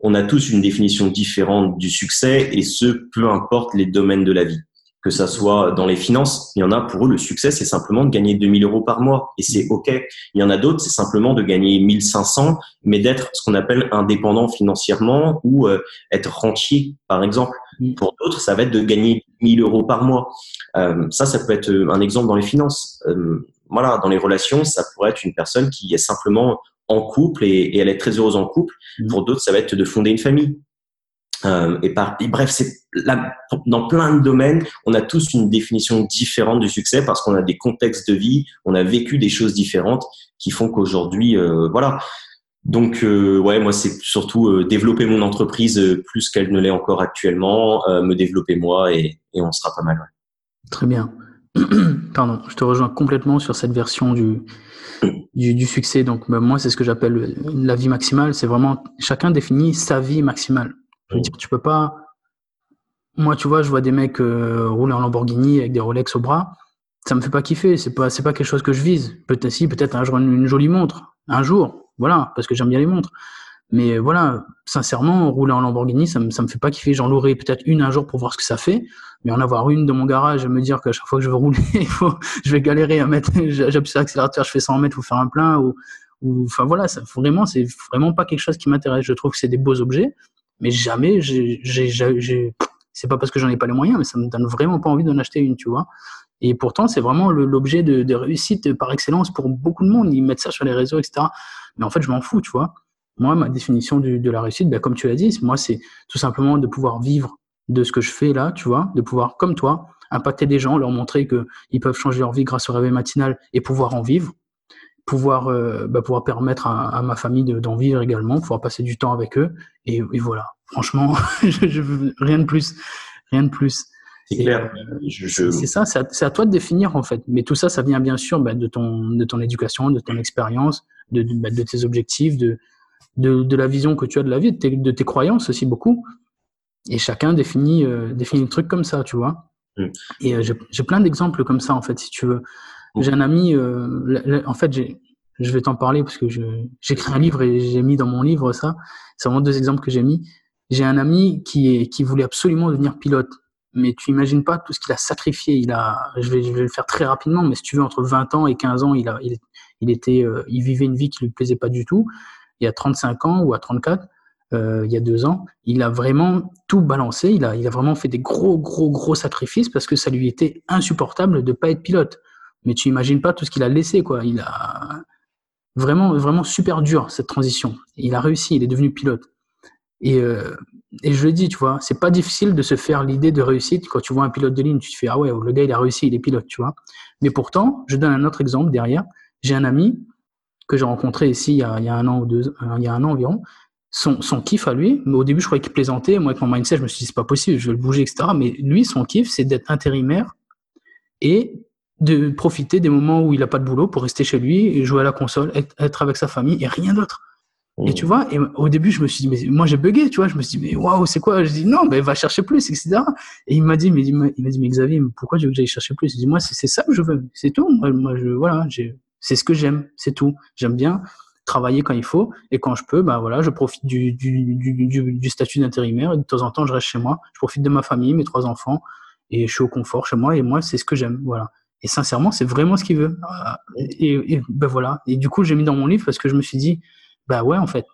on a tous une définition différente du succès et ce, peu importe les domaines de la vie que ça soit dans les finances, il y en a pour eux le succès c'est simplement de gagner 2000 euros par mois et c'est ok. Il y en a d'autres c'est simplement de gagner 1500 mais d'être ce qu'on appelle indépendant financièrement ou euh, être rentier par exemple. Mm. Pour d'autres ça va être de gagner 1000 euros par mois. Euh, ça ça peut être euh, un exemple dans les finances. Euh, voilà dans les relations ça pourrait être une personne qui est simplement en couple et, et elle est très heureuse en couple. Mm. Pour d'autres ça va être de fonder une famille. Euh, et, par, bref, c'est dans plein de domaines, on a tous une définition différente du succès parce qu'on a des contextes de vie, on a vécu des choses différentes qui font qu'aujourd'hui, euh, voilà. Donc, euh, ouais, moi, c'est surtout euh, développer mon entreprise euh, plus qu'elle ne l'est encore actuellement, me développer moi et, et, on sera pas mal. Ouais. Très bien. Pardon, je te rejoins complètement sur cette version du, du, du succès. Donc, bah, moi, c'est ce que j'appelle la vie maximale. C'est vraiment chacun définit sa vie maximale. Je veux dire, tu peux pas. Moi, tu vois, je vois des mecs euh, rouler en Lamborghini avec des Rolex au bras. Ça me fait pas kiffer. C'est pas, c'est pas quelque chose que je vise. Peut-être si, peut-être un jour une, jolie montre. Un jour, voilà, parce que j'aime bien les montres. Mais voilà, sincèrement, rouler en Lamborghini, ça me, ça me fait pas kiffer. J'en louerai peut-être une un jour pour voir ce que ça fait. Mais en avoir une dans mon garage et me dire qu'à chaque fois que je veux rouler, je vais galérer à mettre, j'appuie sur l'accélérateur, je fais 100 mètres, faut faire un plein ou, enfin voilà, ça, vraiment, c'est vraiment pas quelque chose qui m'intéresse. Je trouve que c'est des beaux objets mais jamais j'ai, c'est pas parce que j'en ai pas les moyens, mais ça me donne vraiment pas envie d'en acheter une, tu vois. Et pourtant, c'est vraiment l'objet de, de, réussite par excellence pour beaucoup de monde. Ils mettent ça sur les réseaux, etc. Mais en fait, je m'en fous, tu vois. Moi, ma définition du, de la réussite, ben, comme tu l'as dit, moi, c'est tout simplement de pouvoir vivre de ce que je fais là, tu vois, de pouvoir, comme toi, impacter des gens, leur montrer qu'ils peuvent changer leur vie grâce au réveil matinal et pouvoir en vivre pouvoir, euh, bah, pouvoir permettre à, à ma famille d'en vivre également, pouvoir passer du temps avec eux. Et, et voilà, franchement, je, je, veux rien de plus, rien de plus. C'est clair. Euh, c'est ça, c'est à, à, toi de définir en fait. Mais tout ça, ça vient bien sûr bah, de ton, de ton éducation, de ton expérience, de, de, bah, de, tes objectifs, de, de, de, la vision que tu as de la vie, de tes, de tes croyances aussi beaucoup. Et chacun définit, euh, définit le truc comme ça, tu vois. Mm. Et euh, j'ai plein d'exemples comme ça en fait, si tu veux. J'ai un ami, euh, en fait, je vais t'en parler parce que j'écris un livre et j'ai mis dans mon livre ça. C'est vraiment deux exemples que j'ai mis. J'ai un ami qui, est, qui voulait absolument devenir pilote, mais tu imagines pas tout ce qu'il a sacrifié. Il a, je vais, je vais le faire très rapidement, mais si tu veux, entre 20 ans et 15 ans, il, a, il, il était, euh, il vivait une vie qui lui plaisait pas du tout. Il y a 35 ans ou à 34, euh, il y a deux ans, il a vraiment tout balancé. Il a, il a vraiment fait des gros, gros, gros sacrifices parce que ça lui était insupportable de pas être pilote mais tu imagines pas tout ce qu'il a laissé, quoi. Il a vraiment, vraiment super dur cette transition. Il a réussi, il est devenu pilote. Et, euh, et je le dis, tu vois, c'est pas difficile de se faire l'idée de réussite quand tu vois un pilote de ligne, tu te fais ah ouais, le gars il a réussi, il est pilote, tu vois. Mais pourtant, je donne un autre exemple derrière. J'ai un ami que j'ai rencontré ici il y, a, il y, a, un an ou deux, il y a un an environ. Son, son kiff à lui, mais au début je croyais qu'il plaisantait. Moi, avec mon mindset, je me suis dit c'est pas possible, je vais le bouger, etc. Mais lui, son kiff, c'est d'être intérimaire et de profiter des moments où il n'a pas de boulot pour rester chez lui et jouer à la console, être, avec sa famille et rien d'autre. Et tu vois, et au début, je me suis dit, mais moi j'ai bugué, tu vois, je me suis dit, mais waouh, c'est quoi? Je dis, non, mais va chercher plus, etc. Et il m'a dit, mais il m'a dit, mais Xavier, pourquoi tu veux que j'aille chercher plus? Il dit, moi, c'est ça que je veux, c'est tout. Moi, je, voilà, c'est ce que j'aime, c'est tout. J'aime bien travailler quand il faut, et quand je peux, bah voilà, je profite du, du, du, du statut d'intérimaire, et de temps en temps, je reste chez moi, je profite de ma famille, mes trois enfants, et je suis au confort chez moi, et moi, c'est ce que j'aime, voilà. Et sincèrement, c'est vraiment ce qu'il veut. Et, et, ben voilà. Et du coup, j'ai mis dans mon livre parce que je me suis dit, bah ouais, en fait,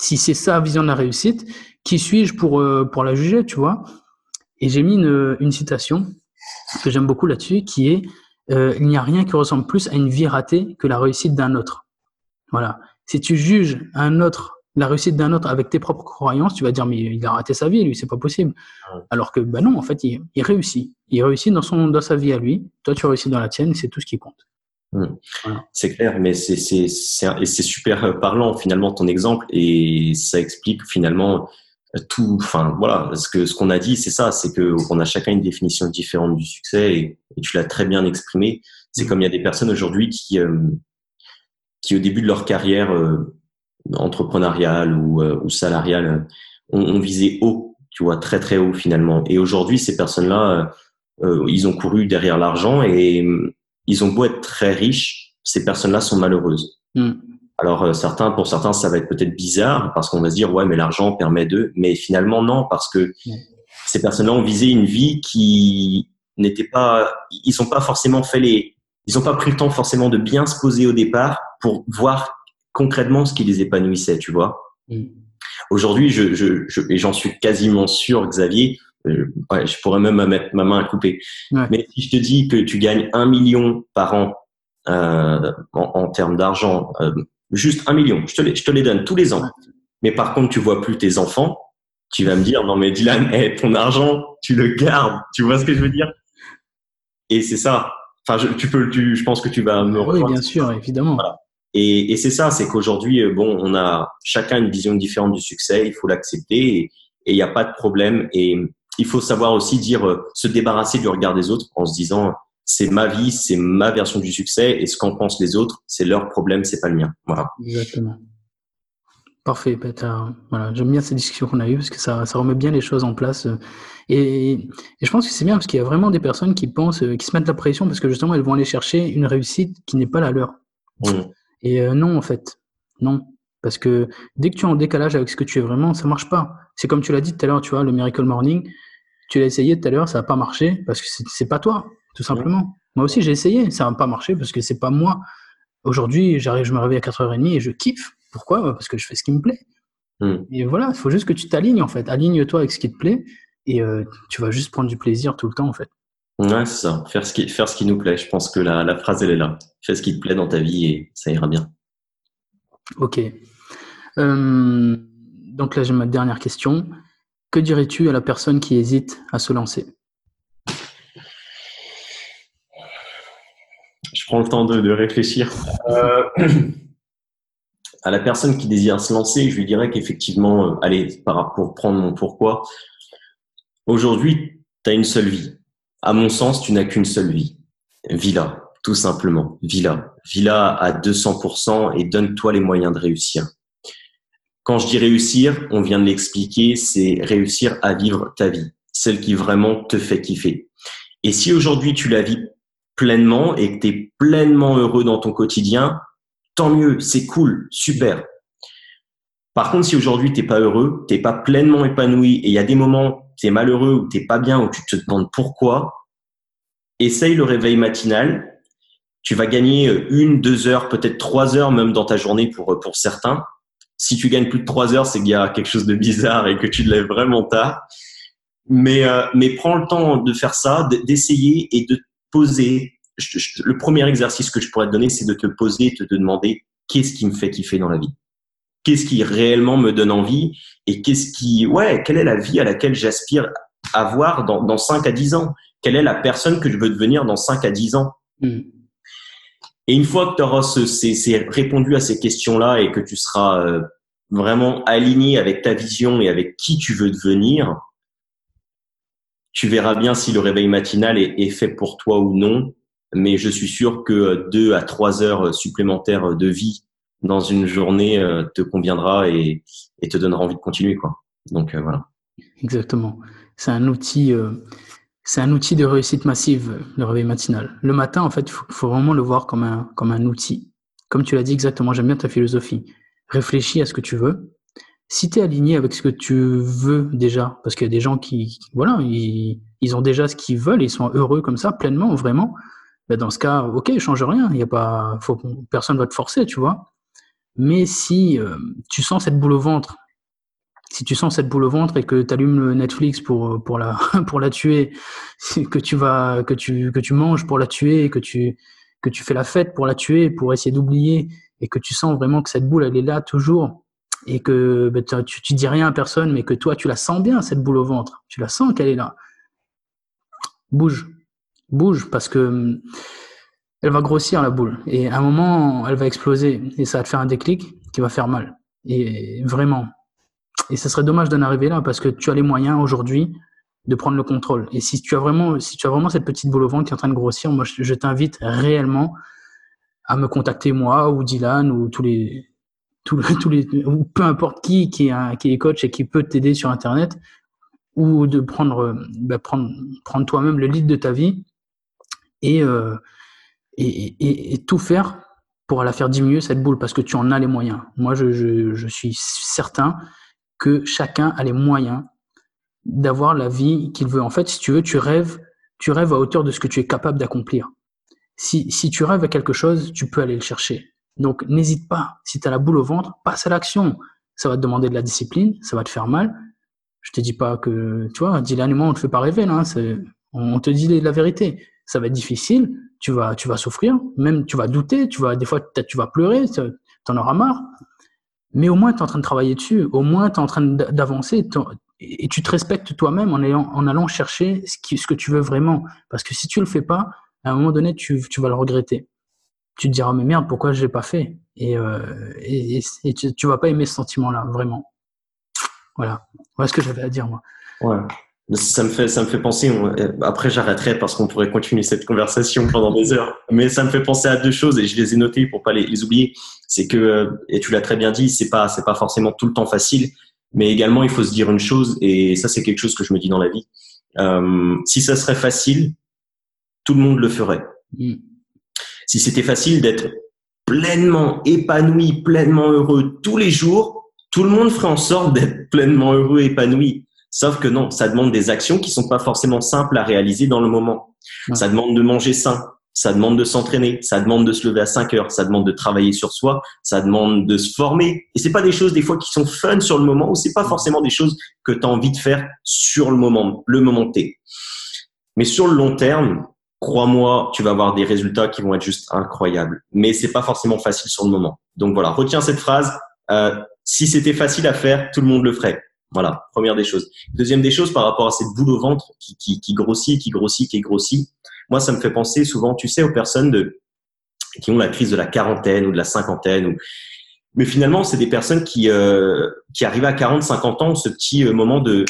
si c'est sa vision de la réussite, qui suis-je pour, euh, pour la juger, tu vois? Et j'ai mis une, une citation que j'aime beaucoup là-dessus, qui est euh, il n'y a rien qui ressemble plus à une vie ratée que la réussite d'un autre. Voilà. Si tu juges un autre, la réussite d'un autre avec tes propres croyances, tu vas dire mais il a raté sa vie, lui, c'est pas possible. Alors que ben non, en fait, il, il, réussit. Il réussit dans son dans sa vie à lui. Toi, tu réussis dans la tienne, c'est tout ce qui compte. Mmh. Voilà. C'est clair, mais c'est c'est c'est super parlant finalement ton exemple et ça explique finalement tout, enfin voilà, ce que ce qu'on a dit, c'est ça, c'est que on a chacun une définition différente du succès et, et tu l'as très bien exprimé. C'est mm. comme il y a des personnes aujourd'hui qui euh, qui au début de leur carrière euh, entrepreneuriale ou, euh, ou salariale ont, ont, visé haut, tu vois, très très haut finalement. Et aujourd'hui, ces personnes-là, euh, ils ont couru derrière l'argent et ils ont beau être très riches, ces personnes-là sont malheureuses. Mm. Alors euh, certains, pour certains, ça va être peut-être bizarre parce qu'on va se dire ouais, mais l'argent permet de. Mais finalement non, parce que ces personnes-là ont visé une vie qui n'était pas, ils sont pas forcément fait les, ils ont pas pris le temps forcément de bien se poser au départ pour voir concrètement ce qui les épanouissait, tu vois. Mm. Aujourd'hui, je, je, je, et j'en suis quasiment sûr, Xavier, euh, ouais, je pourrais même mettre ma main à couper. Ouais. Mais si je te dis que tu gagnes un million par an euh, en, en, termes d'argent, euh, Juste un million. Je te les, je te les donne tous les ans. Mais par contre, tu vois plus tes enfants. Tu vas me dire, non, mais Dylan, hey, ton argent, tu le gardes. Tu vois ce que je veux dire? Et c'est ça. Enfin, je, tu peux, tu, je pense que tu vas me Oui, bien sûr, évidemment. Voilà. Et, et c'est ça, c'est qu'aujourd'hui, euh, bon, on a chacun une vision différente du succès. Il faut l'accepter et il n'y a pas de problème. Et il faut savoir aussi dire, euh, se débarrasser du regard des autres en se disant, c'est ma vie, c'est ma version du succès, et ce qu'en pensent les autres, c'est leur problème, c'est pas le mien. Voilà. Exactement. Parfait. Ben, voilà, j'aime bien cette discussion qu'on a eue parce que ça, ça remet bien les choses en place. Et, et je pense que c'est bien parce qu'il y a vraiment des personnes qui pensent, qui se mettent la pression parce que justement elles vont aller chercher une réussite qui n'est pas la leur. Mmh. Et euh, non, en fait, non. Parce que dès que tu es en décalage avec ce que tu es vraiment, ça marche pas. C'est comme tu l'as dit tout à l'heure, tu vois, le Miracle Morning, tu l'as essayé tout à l'heure, ça n'a pas marché parce que c'est pas toi tout simplement. Moi aussi, j'ai essayé, ça n'a pas marché parce que c'est pas moi. Aujourd'hui, j'arrive, je me réveille à 4h30 et je kiffe. Pourquoi? Parce que je fais ce qui me plaît. Mm. Et voilà, il faut juste que tu t'alignes en fait. Aligne-toi avec ce qui te plaît et euh, tu vas juste prendre du plaisir tout le temps en fait. Ouais, c'est ça. Faire ce, qui, faire ce qui nous plaît. Je pense que la, la phrase, elle est là. Fais ce qui te plaît dans ta vie et ça ira bien. Ok. Euh, donc là, j'ai ma dernière question. Que dirais-tu à la personne qui hésite à se lancer je prends le temps de, de réfléchir. Euh, à la personne qui désire se lancer, je lui dirais qu'effectivement, euh, allez, pour prendre mon pourquoi, aujourd'hui, tu as une seule vie. À mon sens, tu n'as qu'une seule vie. Villa, tout simplement. Villa. Villa à 200% et donne-toi les moyens de réussir. Quand je dis réussir, on vient de l'expliquer, c'est réussir à vivre ta vie, celle qui vraiment te fait kiffer. Et si aujourd'hui tu la vis pleinement et que tu es pleinement heureux dans ton quotidien, tant mieux, c'est cool, super. Par contre, si aujourd'hui t'es pas heureux, t'es pas pleinement épanoui et il y a des moments tu es malheureux ou t'es pas bien ou tu te demandes pourquoi, essaye le réveil matinal. Tu vas gagner une, deux heures, peut-être trois heures même dans ta journée pour pour certains. Si tu gagnes plus de trois heures, c'est qu'il y a quelque chose de bizarre et que tu te lèves vraiment tard. Mais euh, mais prends le temps de faire ça, d'essayer et de poser. Je, je, le premier exercice que je pourrais te donner, c'est de te poser, de te demander qu'est-ce qui me fait kiffer dans la vie? Qu'est-ce qui réellement me donne envie? Et qu'est-ce qui, ouais, quelle est la vie à laquelle j'aspire à voir dans, dans 5 à 10 ans? Quelle est la personne que je veux devenir dans 5 à 10 ans? Mm. Et une fois que tu auras ce, répondu à ces questions-là et que tu seras euh, vraiment aligné avec ta vision et avec qui tu veux devenir, tu verras bien si le réveil matinal est, fait pour toi ou non. Mais je suis sûr que deux à trois heures supplémentaires de vie dans une journée euh, te conviendra et, te donnera envie de continuer, quoi. Donc euh, voilà. Exactement. C'est un outil, euh, c'est un outil de réussite massive, le réveil matinal. Le matin, en fait, il faut, vraiment le voir comme un outil. comme tu l'as dit exactement, j'aime bien ta philosophie. Réfléchis à ce que tu veux. Si tu es aligné avec ce que tu veux déjà, parce qu'il y a des gens qui, voilà, ils, ont déjà ce qu'ils veulent, ils sont heureux comme ça, pleinement, vraiment. Ben dans ce cas, ok, change rien. Il y a pas, faut, personne va te forcer, tu vois. Mais si euh, tu sens cette boule au ventre, si tu sens cette boule au ventre et que tu allumes Netflix pour, pour, la, pour la tuer, que tu vas, que tu, que tu manges pour la tuer, que tu, que tu fais la fête pour la tuer, pour essayer d'oublier, et que tu sens vraiment que cette boule, elle est là toujours, et que ben, tu, dis rien à personne, mais que toi, tu la sens bien, cette boule au ventre. Tu la sens qu'elle est là. Bouge. Bouge, parce que hum, elle va grossir, la boule. Et à un moment, elle va exploser, et ça va te faire un déclic qui va faire mal. Et vraiment. Et ce serait dommage d'en arriver là, parce que tu as les moyens aujourd'hui de prendre le contrôle. Et si tu as vraiment, si tu as vraiment cette petite boule au ventre qui est en train de grossir, moi, je, t'invite réellement à me contacter moi ou Dylan ou tous les, ou peu importe qui qui est, coach et qui peut t'aider sur Internet ou de prendre, bah, prendre, prendre toi-même le lead de ta vie et, euh, et, et, et, tout faire pour la faire diminuer cette boule parce que tu en as les moyens. Moi, je, je, je suis certain que chacun a les moyens d'avoir la vie qu'il veut. En fait, si tu veux, tu rêves, tu rêves à hauteur de ce que tu es capable d'accomplir. Si, si tu rêves à quelque chose, tu peux aller le chercher. Donc, n'hésite pas. Si tu as la boule au ventre, passe à l'action. Ça va te demander de la discipline, ça va te faire mal. Je te dis pas que, tu vois, moi, on te fait pas rêver, là. Hein. On te dit la vérité. Ça va être difficile. Tu vas, tu vas souffrir. Même, tu vas douter. Tu vas, des fois, tu vas pleurer. Tu en auras marre. Mais au moins, tu es en train de travailler dessus. Au moins, tu es en train d'avancer et tu te respectes toi-même en, allant chercher ce, que tu veux vraiment. Parce que si tu le fais pas, à un moment donné, tu vas le regretter. Tu te diras, mais merde, pourquoi je l'ai pas fait? Et, euh, et, et, tu, tu vas pas aimer ce sentiment-là, vraiment. Voilà. Voilà ce que j'avais à dire, moi. Ouais. Ça me fait, ça me fait penser. Après, j'arrêterai parce qu'on pourrait continuer cette conversation pendant des heures. Mais ça me fait penser à deux choses et je les ai notées pour pas les, les oublier. C'est que, euh, et tu l'as très bien dit, c'est pas, c'est pas forcément tout le temps facile. Mais également, il faut se dire une chose, et ça c'est quelque chose que je me dis dans la vie. Euh, si ça serait facile, tout le monde le ferait. Mm. Si c'était facile d'être pleinement épanoui, pleinement heureux tous les jours, tout le monde ferait en sorte d'être pleinement heureux, épanoui. Sauf que non, ça demande des actions qui sont pas forcément simples à réaliser dans le moment. Ça demande de manger sain, ça demande de s'entraîner, ça demande de se lever à 5 heures, ça demande de travailler sur soi, ça demande de se former. Et c'est pas des choses des fois qui sont fun sur le moment ou c'est pas forcément des choses que tu as envie de faire sur le moment, le moment T. Mais sur le long terme, crois-moi, tu vas avoir des résultats qui vont être juste incroyables. Mais c'est pas forcément facile sur le moment. Donc voilà, retiens cette phrase. Euh, si c'était facile à faire, tout le monde le ferait. Voilà, première des choses. Deuxième des choses, par rapport à cette boule au ventre qui, qui, qui grossit, qui grossit, qui grossit, moi, ça me fait penser souvent, tu sais, aux personnes de, qui ont la crise de la quarantaine ou de la cinquantaine. Ou... Mais finalement, c'est des personnes qui, euh, qui arrivent à 40, 50 ans, ce petit euh, moment de...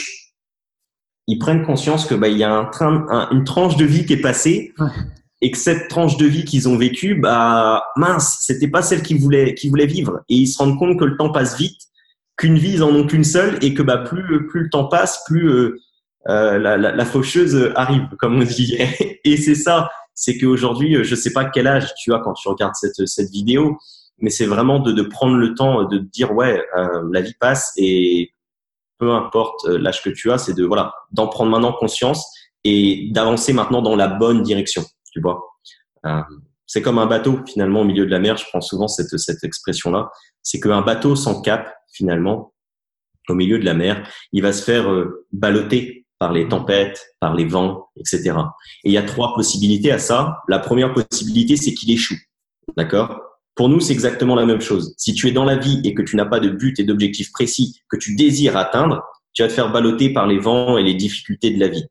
Ils prennent conscience que bah, il y a un train, une tranche de vie qui est passée et que cette tranche de vie qu'ils ont vécue, bah mince, c'était pas celle qu'ils voulaient, qu'ils voulaient vivre. Et ils se rendent compte que le temps passe vite, qu'une vie ils en ont qu'une seule et que bah plus plus le temps passe, plus euh, euh, la, la, la, faucheuse arrive, comme on dit. Et c'est ça, c'est qu'aujourd'hui, je sais pas quel âge tu as quand tu regardes cette, cette vidéo, mais c'est vraiment de, de, prendre le temps de dire ouais, euh, la vie passe et peu importe euh, l'âge que tu as, c'est de voilà d'en prendre maintenant conscience et d'avancer maintenant dans la bonne direction. Tu vois, euh, c'est comme un bateau finalement au milieu de la mer. Je prends souvent cette cette expression là. C'est qu'un bateau sans cap finalement au milieu de la mer, il va se faire euh, balloter par les tempêtes, par les vents, etc. Et il y a trois possibilités à ça. La première possibilité, c'est qu'il échoue. D'accord? Pour nous, c'est exactement la même chose. Si tu es dans la vie et que tu n'as pas de but et d'objectif précis que tu désires atteindre, tu vas te faire balloter par les vents et les difficultés de la vie.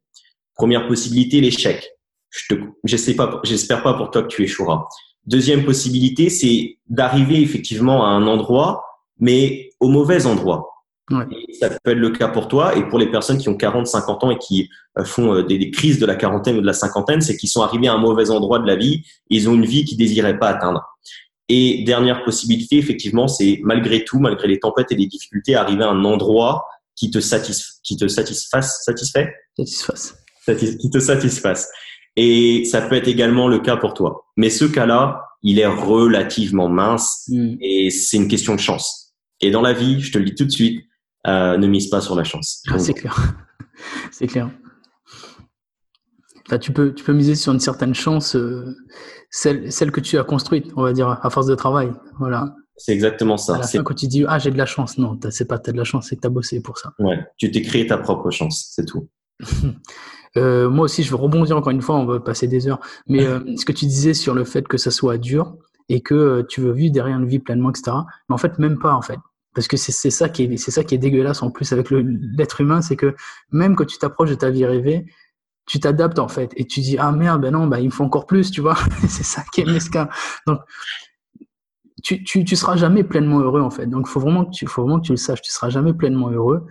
Première possibilité, l'échec. Je te, j'espère pas, j'espère pas pour toi que tu échoueras. Deuxième possibilité, c'est d'arriver effectivement à un endroit, mais au mauvais endroit. Ouais. ça peut être le cas pour toi et pour les personnes qui ont 40, 50 ans et qui euh, font euh, des, des, crises de la quarantaine ou de la cinquantaine, c'est qu'ils sont arrivés à un mauvais endroit de la vie, ils ont une vie qu'ils désiraient pas atteindre. Et dernière possibilité, effectivement, c'est malgré tout, malgré les tempêtes et les difficultés, arriver à un endroit qui te, satisf qui te satisfasse, satisfait? Satisfasse. qui te satisfasse. Et ça peut être également le cas pour toi. Mais ce cas-là, il est relativement mince mm. et c'est une question de chance. Et dans la vie, je te le dis tout de suite, euh, ne mise pas sur la chance. Ah, c'est clair. c'est clair. Tu, peux, tu peux miser sur une certaine chance, euh, celle, celle que tu as construite, on va dire, à force de travail. Voilà. C'est exactement ça. À la fin, quand tu dis ah j'ai de la chance, non, c'est pas t'as de la chance, c'est que t'as bossé pour ça. Ouais, tu t'es créé ta propre chance, c'est tout. Euh, moi aussi, je veux rebondir encore une fois, on va passer des heures. Mais euh, ce que tu disais sur le fait que ça soit dur et que euh, tu veux vivre derrière une vie pleinement, etc. Mais en fait, même pas en fait. Parce que c'est ça qui est c'est ça qui est dégueulasse en plus avec l'être humain, c'est que même quand tu t'approches de ta vie rêvée, tu t'adaptes en fait et tu dis ah merde ben non bah il me faut encore plus tu vois c'est ça qui est mesquin donc tu, tu, tu seras jamais pleinement heureux en fait donc faut vraiment que tu faut vraiment que tu le saches tu seras jamais pleinement heureux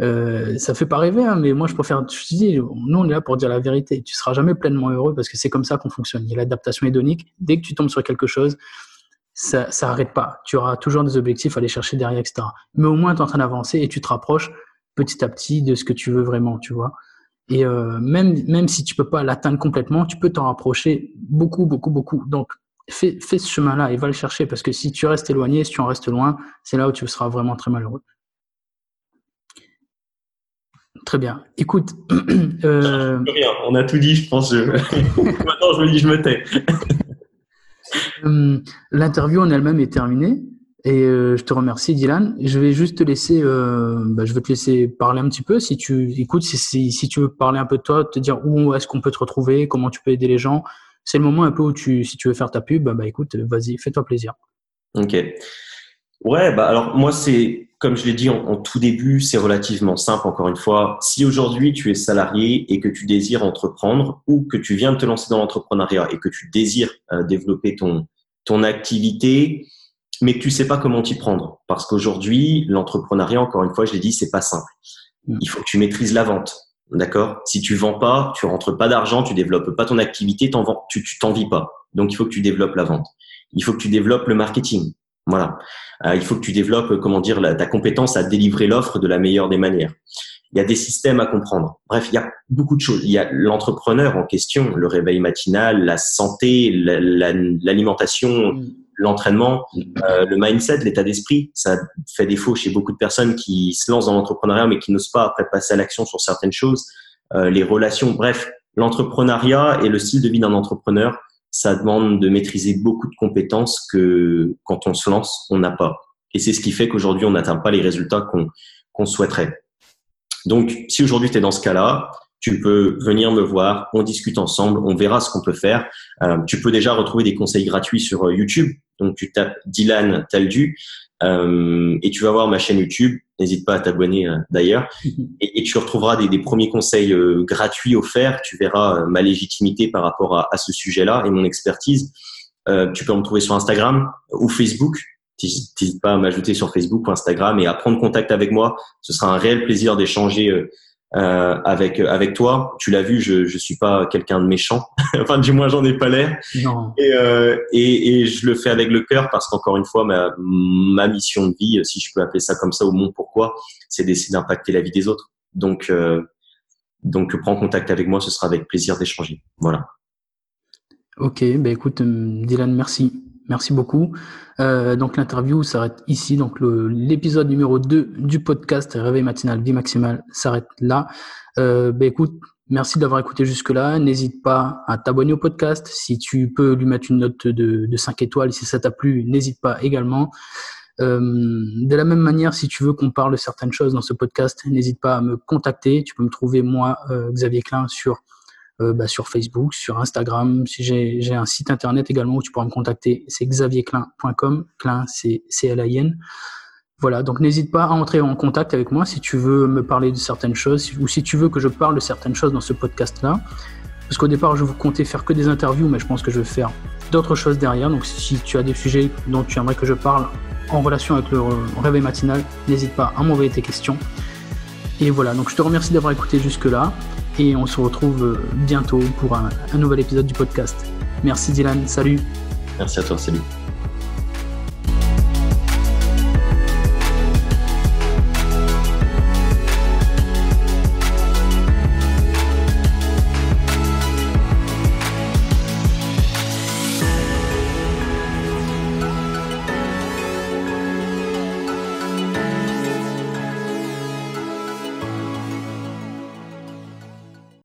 euh, ça fait pas rêver, hein, mais moi je préfère. Je te dis, nous on est là pour dire la vérité. Tu seras jamais pleinement heureux parce que c'est comme ça qu'on fonctionne. Il y a l'adaptation hédonique. Dès que tu tombes sur quelque chose, ça, ça arrête pas. Tu auras toujours des objectifs à aller chercher derrière, etc. Mais au moins tu es en train d'avancer et tu te rapproches petit à petit de ce que tu veux vraiment, tu vois. Et euh, même même si tu peux pas l'atteindre complètement, tu peux t'en rapprocher beaucoup, beaucoup, beaucoup. Donc fais, fais ce chemin-là et va le chercher parce que si tu restes éloigné, si tu en restes loin, c'est là où tu seras vraiment très malheureux. Très bien. Écoute. Euh... Rien, on a tout dit, je pense. Maintenant, je me dis, je me tais. Euh, l'interview en elle-même est terminée. Et euh, je te remercie, Dylan. Je vais juste te laisser, euh, bah, je vais te laisser parler un petit peu. Si tu écoutes, si, tu veux parler un peu de toi, te dire où est-ce qu'on peut te retrouver, comment tu peux aider les gens, c'est le moment un peu où tu, si tu veux faire ta pub, bah, bah écoute, vas-y, fais-toi plaisir. Ok. Ouais, bah alors moi c'est comme je l'ai dit en, tout début, c'est relativement simple. Encore une fois, si aujourd'hui tu es salarié et que tu désires entreprendre ou que tu viens de te lancer dans l'entrepreneuriat et que tu désires euh, développer ton ton activité, mais que tu sais pas comment t'y prendre, parce qu'aujourd'hui l'entrepreneuriat, encore une fois, je l'ai dit, c'est pas simple. Mm. Il faut que tu maîtrises la vente. D'accord? Si tu vends pas, tu rentres pas d'argent, tu développes pas ton activité, t'en vends, tu t'en vis pas. Donc il faut que tu développes la vente. Il faut que tu développes le marketing. Voilà. Euh, il faut que tu développes, comment dire, ta compétence à délivrer l'offre de la meilleure des manières. Il y a des systèmes à comprendre. Bref, il y a beaucoup de choses. Il y a l'entrepreneur en question, le réveil matinal, la santé, l'alimentation, mm. L'entraînement, euh, le mindset, l'état d'esprit. Ça fait défaut chez beaucoup de personnes qui se lancent dans l'entrepreneuriat mais qui n'osent pas après passer à l'action sur certaines choses. Euh, les relations, bref, l'entrepreneuriat et le style de vie d'un entrepreneur, ça demande de maîtriser beaucoup de compétences que quand on se lance, on n'a pas. Et c'est ce qui fait qu'aujourd'hui, on n'atteint pas les résultats qu'on souhaiterait. Donc, si aujourd'hui tu es dans ce cas-là, tu peux venir me voir, on discute ensemble, on verra ce qu'on peut faire. Euh, tu peux déjà retrouver des conseils gratuits sur euh, YouTube. Donc, tu tapes Dylan Taldu euh, et tu vas voir ma chaîne YouTube. N'hésite pas à t'abonner euh, d'ailleurs. Et, et, tu retrouveras des, des premiers conseils euh, gratuits offerts. Tu verras ma légitimité par rapport à, à ce sujet-là et mon expertise. tu peux me trouver sur Instagram ou Facebook. N'hésite pas à m'ajouter sur Facebook ou Instagram et à prendre contact avec moi. Ce sera un réel plaisir d'échanger euh, avec avec toi. Tu l'as vu, je je suis pas quelqu'un de méchant. enfin, du moins, j'en ai pas l'air. Et, euh, et, et je le fais avec le cœur parce qu'encore une fois, ma ma mission de vie, si je peux appeler ça comme ça, ou mon pourquoi, c'est d'essayer d'impacter la vie des autres. Donc euh, donc prends contact avec moi, ce sera avec plaisir d'échanger. Voilà. Ok, ben écoute, Dylan, merci. Merci beaucoup. Euh, donc l'interview s'arrête ici. Donc l'épisode numéro 2 du podcast Réveil matinal vie maximale s'arrête là. Euh, ben écoute, merci d'avoir écouté jusque-là. N'hésite pas à t'abonner au podcast. Si tu peux lui mettre une note de, de 5 étoiles, si ça t'a plu, n'hésite pas également. Euh, de la même manière, si tu veux qu'on parle de certaines choses dans ce podcast, n'hésite pas à me contacter. Tu peux me trouver, moi, Xavier Klein, sur euh, bah, sur Facebook, sur Instagram. J'ai un site internet également où tu pourras me contacter, c'est xavierclin.com. Clin, c'est C-L-I-N. Voilà, donc n'hésite pas à entrer en contact avec moi si tu veux me parler de certaines choses ou si tu veux que je parle de certaines choses dans ce podcast-là. Parce qu'au départ, je vous comptais faire que des interviews, mais je pense que je vais faire d'autres choses derrière. Donc si tu as des sujets dont tu aimerais que je parle en relation avec le réveil matinal, n'hésite pas à m'envoyer tes questions. Et voilà, donc je te remercie d'avoir écouté jusque-là et on se retrouve euh, bientôt pour un, nouvel épisode du podcast. Merci Dylan, salut. Merci à toi, salut.